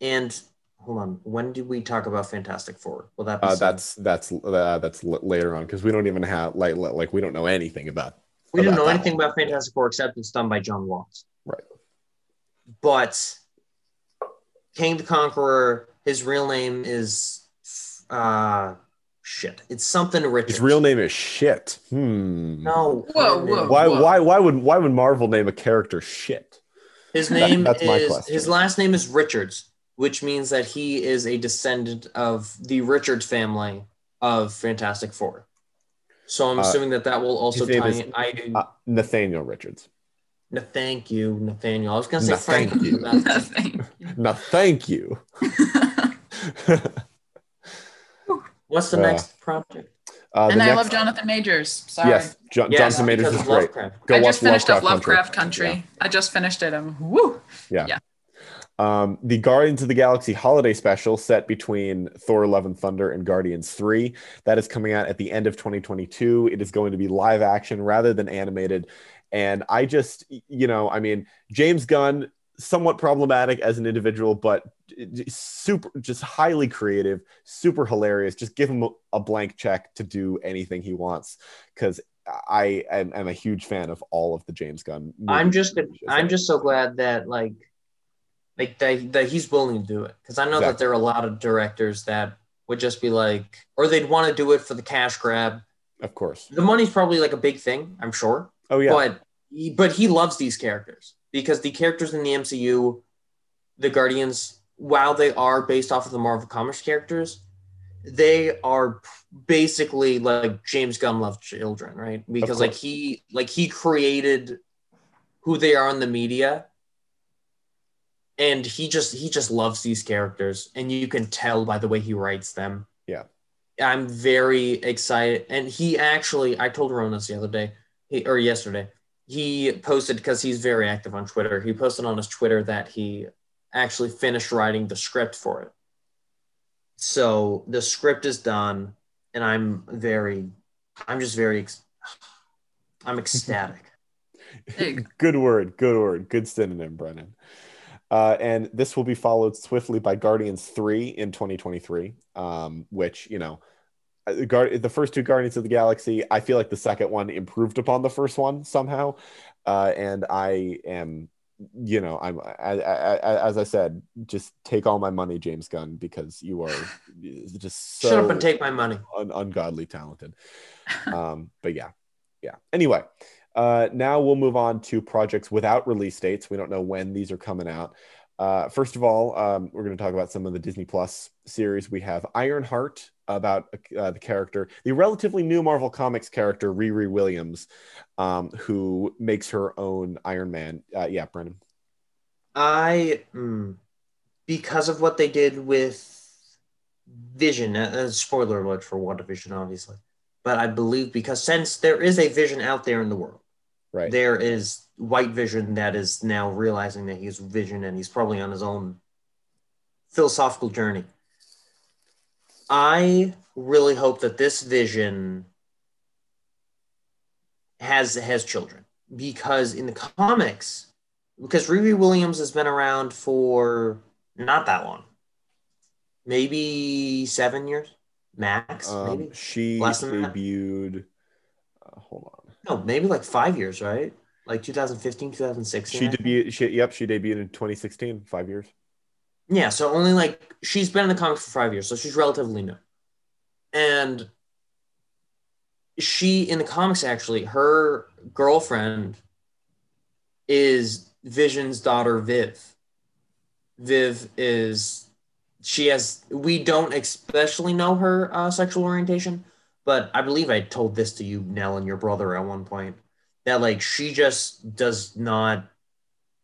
And hold on, when did we talk about Fantastic Four? Will that Uh, that's that's uh, that's l- later on because we don't even have like like we don't know anything about. we didn't know anything one. about Fantastic Four except it's done by Jon Watts. Right. But Kang the Conqueror, his real name is uh shit. It's something Richards. His real name is shit. Hmm. No. Whoa, whoa. Why Whoa. why why would why would Marvel name a character shit? His That- name that's my is question. his last name is Richards, which means that he is a descendant of the Richards family of Fantastic Four. So I'm Uh, assuming that that will also his name tie is- in. I do. Uh, Nathaniel Richards. no, thank you, Nathaniel. I was gonna say No, Frank. thank you. That's- Thank you. No, thank you. What's the Uh, next project? Uh, and I next- love Jonathan Majors. Sorry. Yes, John, Yes, Jonathan Majors is of great. Lovecraft. Go I watch just finished up Lovecraft Lovecraft Country. I just finished it. I'm woo. Yeah. Um, the Guardians of the Galaxy holiday special set between Thor: Love and Thunder and Guardians Three that is coming out at the end of 2022. It is going to be live action rather than animated, and I just, you know, I mean, James Gunn, somewhat problematic as an individual, but super, just highly creative, super hilarious. Just give him a, blank check to do anything he wants, because I am, am a huge fan of all of the James Gunn. I'm just I'm just so glad that like like that, that he's willing to do it because I know that there are a lot of directors that would just be like or they'd want to do it for the cash grab. of course. The money's probably like a big thing, I'm sure, Oh yeah. but he, but he loves these characters because the characters in the MCU, the Guardians, while they are based off of the Marvel Comics characters, they are basically like James Gunn loved children, right? Because like he like he created who they are in the media and he just he just loves these characters and you can tell by the way he writes them Yeah. i'm very excited and he actually i told Ron this the other day he, or yesterday he posted because he's very active on twitter he posted on his twitter that he actually finished writing the script for it so the script is done and i'm very i'm just very i'm ecstatic Big. good word, good word, good synonym, Brennen. Uh, and this will be followed swiftly by Guardians 3 in 2023, um, which, you know, Guard- the first two Guardians of the Galaxy, I feel like the second one improved upon the first one somehow. Uh, and I am, you know, I'm, I, I, I, as I said, just take all my money, James Gunn, because you are just so shut up and take my money un- ungodly talented. Um, but yeah, yeah. Anyway, uh, now we'll move on to projects without release dates. We don't know when these are coming out. Uh, first of all, um, we're going to talk about some of the Disney Plus series. We have Ironheart about uh, the character, the relatively new Marvel Comics character Riri Williams, um, who makes her own Iron Man. Uh, yeah, Brennen. I mm, because of what they did with Vision. Uh, uh, spoiler alert for WandaVision, obviously, but I believe because since there is a Vision out there in the world, Right. there is White Vision that is now realizing that he's Vision and he's probably on his own philosophical journey. I really hope that this Vision has has children because in the comics because Riri Williams has been around for not that long. Maybe seven years, max. Um, maybe she Less debuted. Uh, hold on. no, maybe like five years, right? Like 2015, 2016. She debuted. She, yep, she debuted in 2016. Five years. Yeah, so only like she's been in the comics for five years, so she's relatively new. And she in the comics actually, her girlfriend is Vision's daughter, Viv. Viv is she has. We don't especially know her uh, sexual orientation, but I believe I told this to you, Nell, and your brother at one point that like she just does not.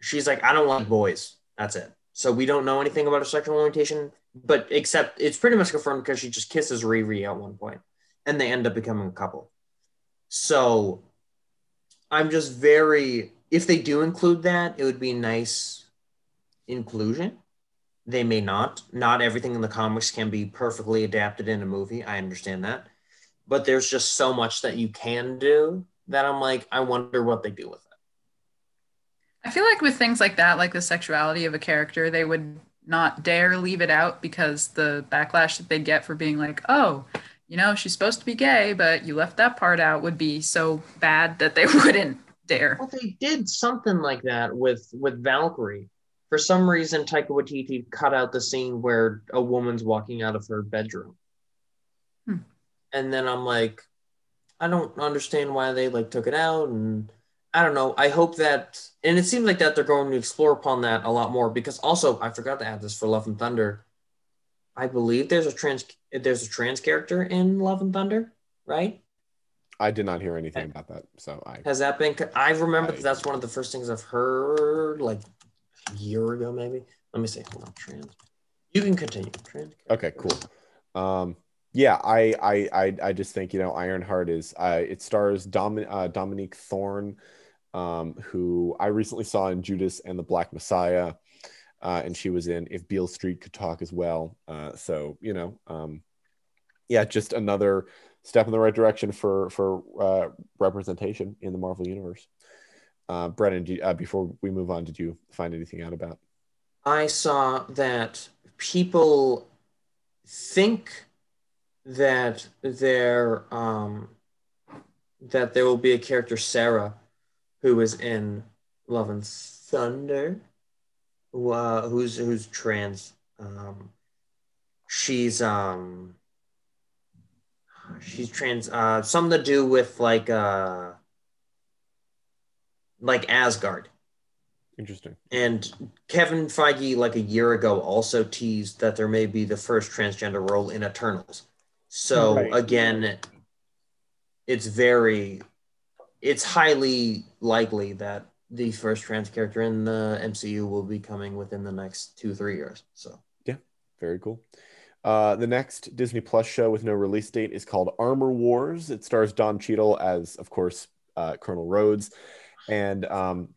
She's like, I don't like boys. That's it. So we don't know anything about her sexual orientation, but except it's pretty much confirmed because she just kisses Riri at one point, and they end up becoming a couple. So I'm just very. If they do include that, it would be nice inclusion. They may not. Not everything in the comics can be perfectly adapted in a movie. I understand that. But there's just so much that you can do that I'm like, I wonder what they do with it. I feel like with things like that, like the sexuality of a character, they would not dare leave it out because the backlash that they get for being like, oh, you know, she's supposed to be gay, but you left that part out would be so bad that they wouldn't dare. Well, they did something like that with with Valkyrie. For some reason, Taika Waititi cut out the scene where a woman's walking out of her bedroom, Hmm. and then I'm like, I don't understand why they like took it out, and I don't know. I hope that, and it seems like that they're going to explore upon that a lot more because also I forgot to add this for Love and Thunder. I believe there's a trans there's a trans character in Love and Thunder, right? I did not hear anything about that, so I Has that been? I remember I- that that's one of the first things I've heard, like a year ago, maybe. Let me see. Hold on, trans. You can continue. Trans. Okay, cool. Um, yeah, I, I, I, I just think you know Ironheart is. Uh, it stars Dom, uh, Dominique Thorne, um, who I recently saw in Judas and the Black Messiah, uh, and she was in If Beale Street Could Talk as well. Uh, so you know, um, yeah, just another step in the right direction for for uh, representation in the Marvel universe. Uh, Brennen, you- uh, before we move on, did you find anything out about? I saw that people think that there um that there will be a character Sarah who is in Love and Thunder who, uh, who's who's trans um she's um she's trans uh something to do with like uh like Asgard Interesting. and Kevin Feige, like a year ago, also teased that there may be the first transgender role in Eternals. So Right. again, it's very, it's highly likely that the first trans character in the MCU will be coming within the next two three years. So yeah, Very cool. Uh, the next Disney Plus show with no release date is called Armor Wars. It stars Don Cheadle as, of course, uh, Colonel Rhodes, and um,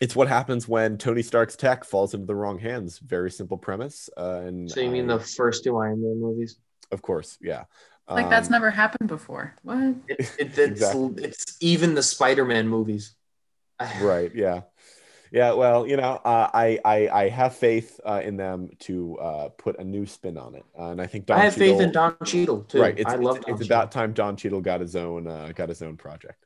it's what happens when Tony Stark's tech falls into the wrong hands. Very simple premise. Uh, and so you mean I- the first two Iron Man movies? Of course, yeah. Like that's Um, never happened before. What? It, it, it's, Exactly. it's even the Spider Man movies. right. Yeah. Yeah. Well, you know, uh, I, I I have faith uh, in them to uh, put a new spin on it, uh, and I think Don I have faith in Don Cheadle too. Right. It's, I love it's, Don it's about time Don Cheadle got his own uh, got his own project.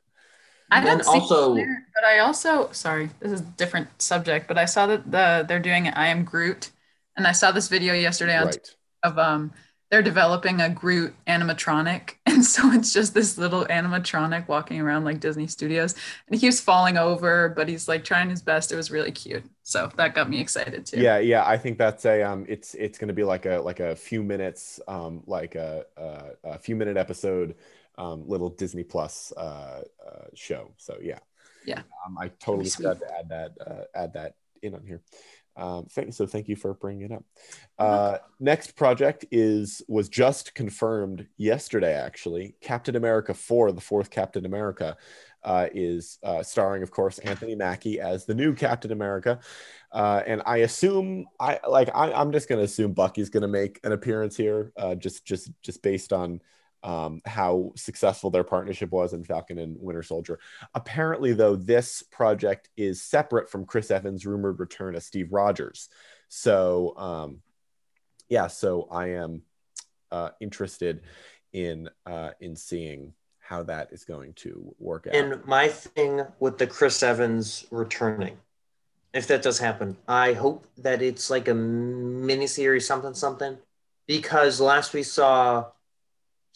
I And haven't seen also- there, but I also sorry, this is a different subject, but I saw that the they're doing I am Groot, and I saw this video yesterday on Right. of um they're developing a Groot animatronic, and so it's just this little animatronic walking around like Disney Studios, and he keeps falling over, but he's like trying his best. It was really cute, so that got me excited too. Yeah, yeah. I think that's a um. It's it's going to be like a like a few minutes, um, like a a, a few minute episode, um, little Disney Plus uh, uh show. So yeah, Yeah. Um, I totally forgot to add that uh, add that in on here. Um, thank, so thank you for bringing it up. Uh, next project is was just confirmed yesterday. Actually, Captain America Four, the fourth Captain America, uh, is uh, starring, of course, Anthony Mackie as the new Captain America. Uh, and I assume I like I, I'm just gonna assume Bucky's gonna make an appearance here, uh, just just just based on um, how successful their partnership was in Falcon and Winter Soldier. Apparently, though, this project is separate from Chris Evans' rumored return as Steve Rogers. So, um, yeah, so I am uh, interested in uh, in seeing how that is going to work out. And my thing with the Chris Evans returning, if that does happen, I hope that it's like a miniseries, something, something, because last we saw,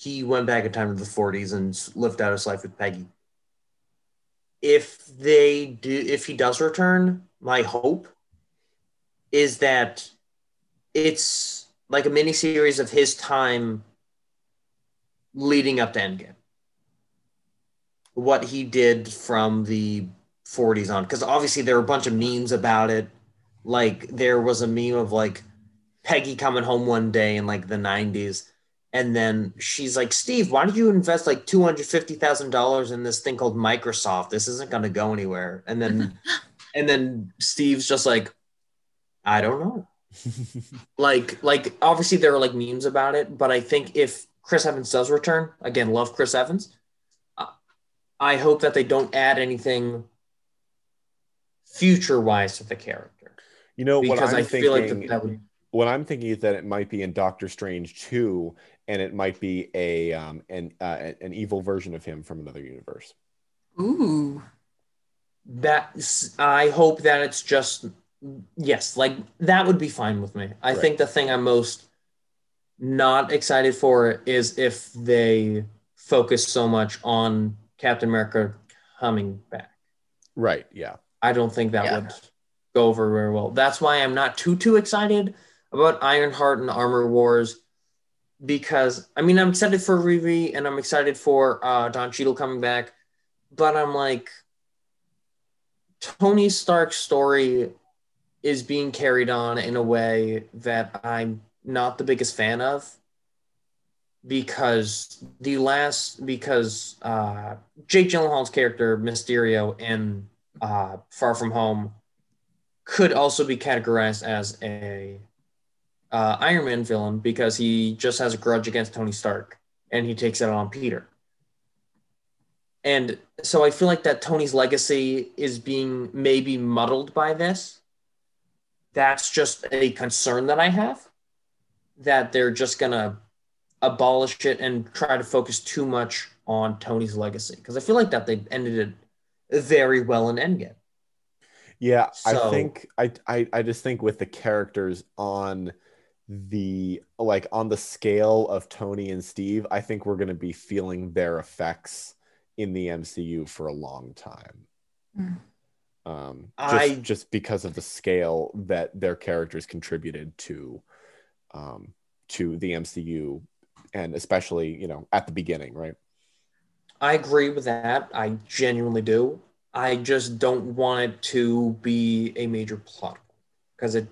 he went back in time to the 40s and lived out his life with Peggy. If they do, if he does return, my hope is that it's like a mini series of his time leading up to Endgame. What he did from the 40s on, because obviously there were a bunch of memes about it. Like there was a meme of like Peggy coming home one day in like the 90s. And then she's like, Steve, why did you invest like $250,000 in this thing called Microsoft? This isn't going to go anywhere. And then, and then Steve's just like, I don't know. like, like obviously there are like memes about it, but I think if Chris Evans does return, again, love Chris Evans. uh, I hope that they don't add anything future wise to the character You know what because I'm I feel like thinking? that, that would what I'm thinking is that it might be in Doctor Strange 2 and it might be a um an uh, an evil version of him from another universe. Ooh. that I hope that it's just yes, like that would be fine with me. I Right. think the thing I'm most not excited for is if they focus so much on Captain America coming back. Right, yeah. I don't think that Yeah. would go over very well. That's why I'm not too too excited about Ironheart and Armor Wars because I mean I'm excited for Riri and I'm excited for uh, Don Cheadle coming back, but I'm like Tony Stark's story is being carried on in a way that I'm not the biggest fan of because the last because uh, Jake Gyllenhaal's character Mysterio in uh, Far From Home could also be categorized as a uh, Iron Man villain because he just has a grudge against Tony Stark and he takes it on Peter. And so I feel like that Tony's legacy is being maybe muddled by this. That's just a concern that I have that they're just going to abolish it and try to focus too much on Tony's legacy because I feel like that they ended it very well in Endgame. Yeah, I think I, I I just think with the characters on the like on the scale of Tony and Steve, I think we're going to be feeling their effects in the MCU for a long time. Mm. Um, just, I- just because of the scale that their characters contributed to, um, to the MCU, and especially you know at the beginning, right? I agree with that. I genuinely do. I just don't want it to be a major plot because it.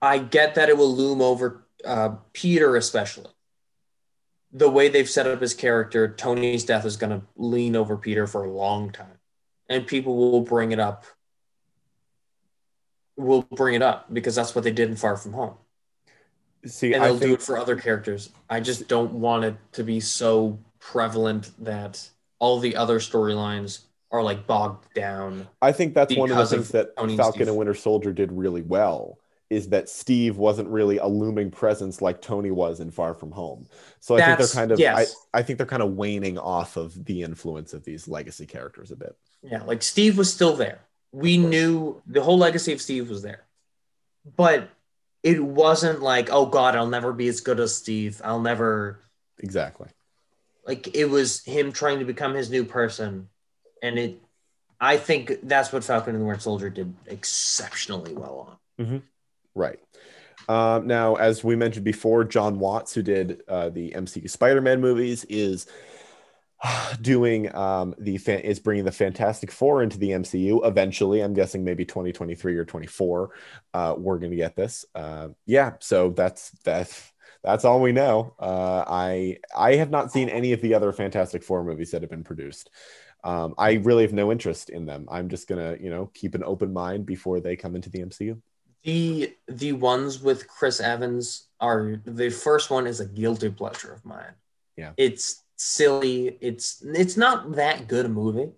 I get that it will loom over uh, Peter, especially. The way they've set up his character, Tony's death is going to lean over Peter for a long time, and people will bring it up. Will bring it up because that's what they did in Far From Home, See, and they'll do think it for other characters. I just don't want it to be so prevalent that all the other storylines are like bogged down. I think that's one of the because of things that Tony and Falcon Steve. and Winter Soldier did really well is that Steve wasn't really a looming presence like Tony was in Far From Home. So I That's- think they're kind of yes. I, I think they're kind of waning off of the influence of these legacy characters a bit. Yeah, like Steve was still there. We knew the whole legacy of Steve was there. But it wasn't like, oh God, I'll never be as good as Steve. I'll never Exactly. like it was him trying to become his new person. And it I think that's what Falcon and the Winter Soldier did exceptionally well on. Mm-hmm. Right. Um, now, as we mentioned before, Jon Watts, who did uh, the MCU Spider-Man movies, is doing um, the fan- is bringing the Fantastic Four into the MCU. Eventually, I'm guessing maybe 2023 or 24. Uh, we're going to get this. Uh, yeah. So that's that's that's all we know. Uh, I I have not seen any of the other Fantastic Four movies that have been produced. Um, I really have no interest in them. I'm just gonna, you know, keep an open mind before they come into the MCU. The the ones with Chris Evans are the first one is a guilty pleasure of mine. Yeah. It's silly. It's it's not that good a movie,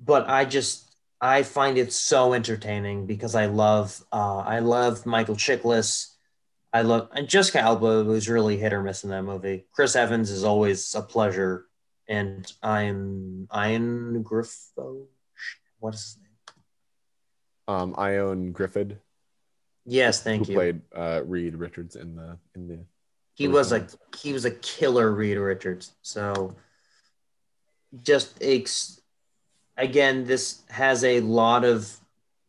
but I just I find it so entertaining because I love uh I love Michael Chiklis. I love and Jessica Alba was really hit or miss in that movie. Chris Evans is always a pleasure, and I'm Ian Griffo. What is his name? Um, Ioan Gruffudd, Yes, thank who you. played uh, Reed Richards in the in the he was a he was a killer Reed Richards. So just ex- again, this has a lot of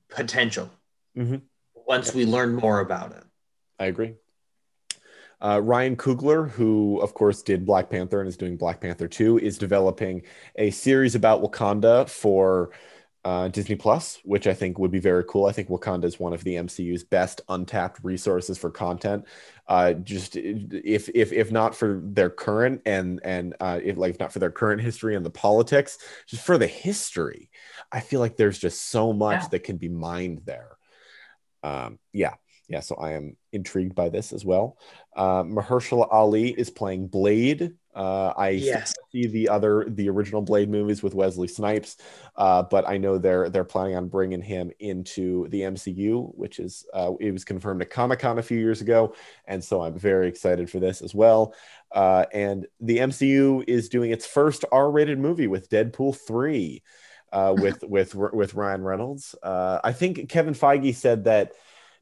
potential Mhm. once we learn more about it. I agree. Uh, Ryan Coogler, who of course did Black Panther and is doing Black Panther 2, is developing a series about Wakanda for uh, Disney Plus, which I think would be very cool. I think Wakanda is one of the MCU's best untapped resources for content. Uh, just if if if not for their current and and uh, if like if not for their current history and the politics, just for the history, I feel like there's just so much yeah. that can be mined there. Um, yeah, yeah. So I am intrigued by this as well. Uh, Mahershala Ali is playing Blade uh, I yes. see the other the original Blade movies with Wesley Snipes, uh, but I know they're they're planning on bringing him into the MCU, which is uh, it was confirmed at Comic Con a few years ago, and so I'm very excited for this as well. Uh, and the MCU is doing its first R-rated movie with Deadpool three, uh, with with with Ryan Reynolds. Uh, I think Kevin Feige said that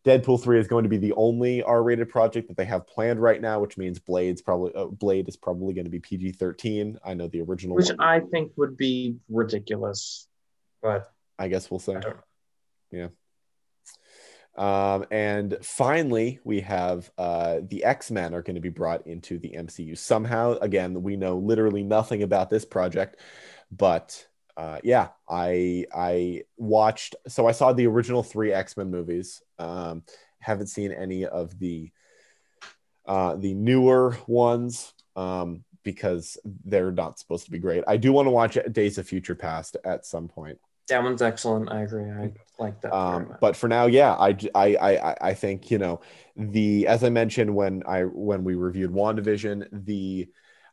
Deadpool 3 is going to be the only R-rated project that they have planned right now, which means Blade's probably uh, Blade is probably going to be PG-13. I know the original Which one. I think would be ridiculous. But I guess we'll see. Yeah. Um, and finally, we have uh, the X Men are going to be brought into the MCU somehow. Again, we know literally nothing about this project, but uh, yeah, I I watched. So I saw the original three X Men movies. Um, haven't seen any of the uh, the newer ones um, because they're not supposed to be great. I do want to watch Days of Future Past at some point. That one's excellent. I agree. I like that. Um, but for now, yeah, I, I, I, I think you know the as I mentioned when I when we reviewed Wandavision, the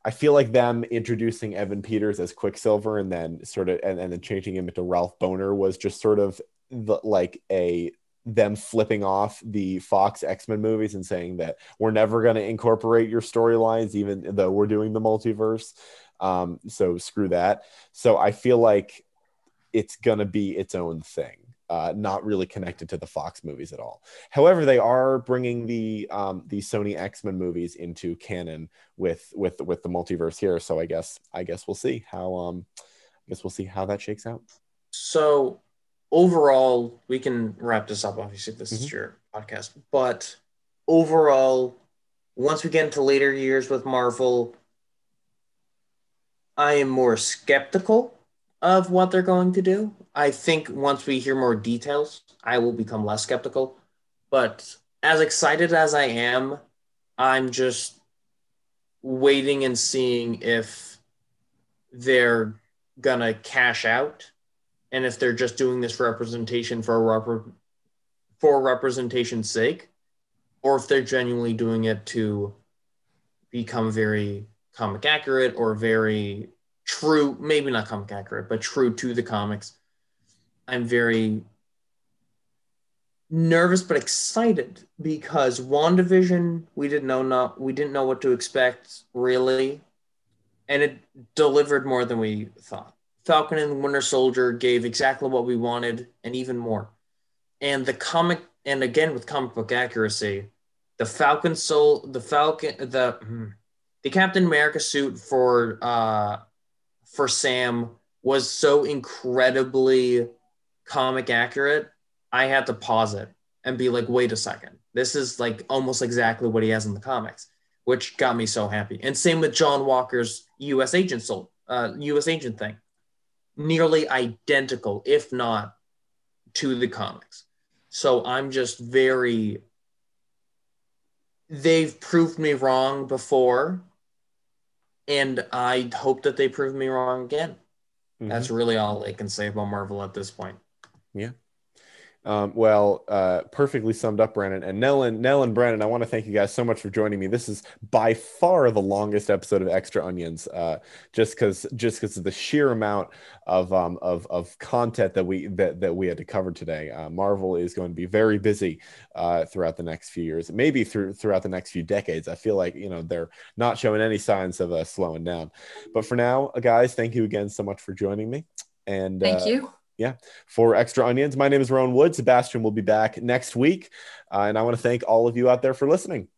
I feel like them introducing Evan Peters as Quicksilver and then sort of and, and then changing him into Ralph Bohner was just sort of the, like a them flipping off the Fox X-Men movies and saying that we're never going to incorporate your storylines even though we're doing the multiverse. Um, so screw that. So I feel like it's going to be its own thing uh, not really connected to the Fox movies at all. However, they are bringing the um, the Sony X Men movies into canon with with with the multiverse here. So I guess I guess we'll see how um I guess we'll see how that shakes out. So overall, we can wrap this up. Obviously, this mm-hmm. is your podcast, but overall, once we get into later years with Marvel, I am more skeptical of what they're going to do. I think once we hear more details, I will become less skeptical. But as excited as I am, I'm just waiting and seeing if they're gonna cash out and if they're just doing this representation for rep- for representation's sake or if they're genuinely doing it to become very comic accurate or very true, maybe not comic accurate, but true to the comics. I'm very nervous but excited because WandaVision we didn't know not we didn't know what to expect really and it delivered more than we thought. Falcon and Winter Soldier gave exactly what we wanted and even more. And the comic and again with comic book accuracy, the Falcon soul the Falcon the hmm, the Captain America suit for uh for Sam was so incredibly comic accurate, I had to pause it and be like, wait a second. This is like almost exactly what he has in the comics, which got me so happy. And same with John Walker's US agent soul, uh, US agent thing. Nearly identical, if not to the comics. So I'm just very they've proved me wrong before and I hope that they prove me wrong again. Mm-hmm. That's really all I can say about Marvel at this point. Yeah. Um, well, uh, perfectly summed up, Brandon. And Nell and, Nell and Brandon, I want to thank you guys so much for joining me. This is by far the longest episode of Extra Onions, uh, just because just because of the sheer amount of, um, of of content that we that, that we had to cover today. Uh, Marvel is going to be very busy uh, throughout the next few years, maybe through throughout the next few decades. I feel like you know they're not showing any signs of uh, slowing down. But for now, guys, thank you again so much for joining me. And thank uh, you yeah, for Extra Onions. My name is Rowan Wood. Sebastian will be back next week. Uh, and I want to thank all of you out there for listening.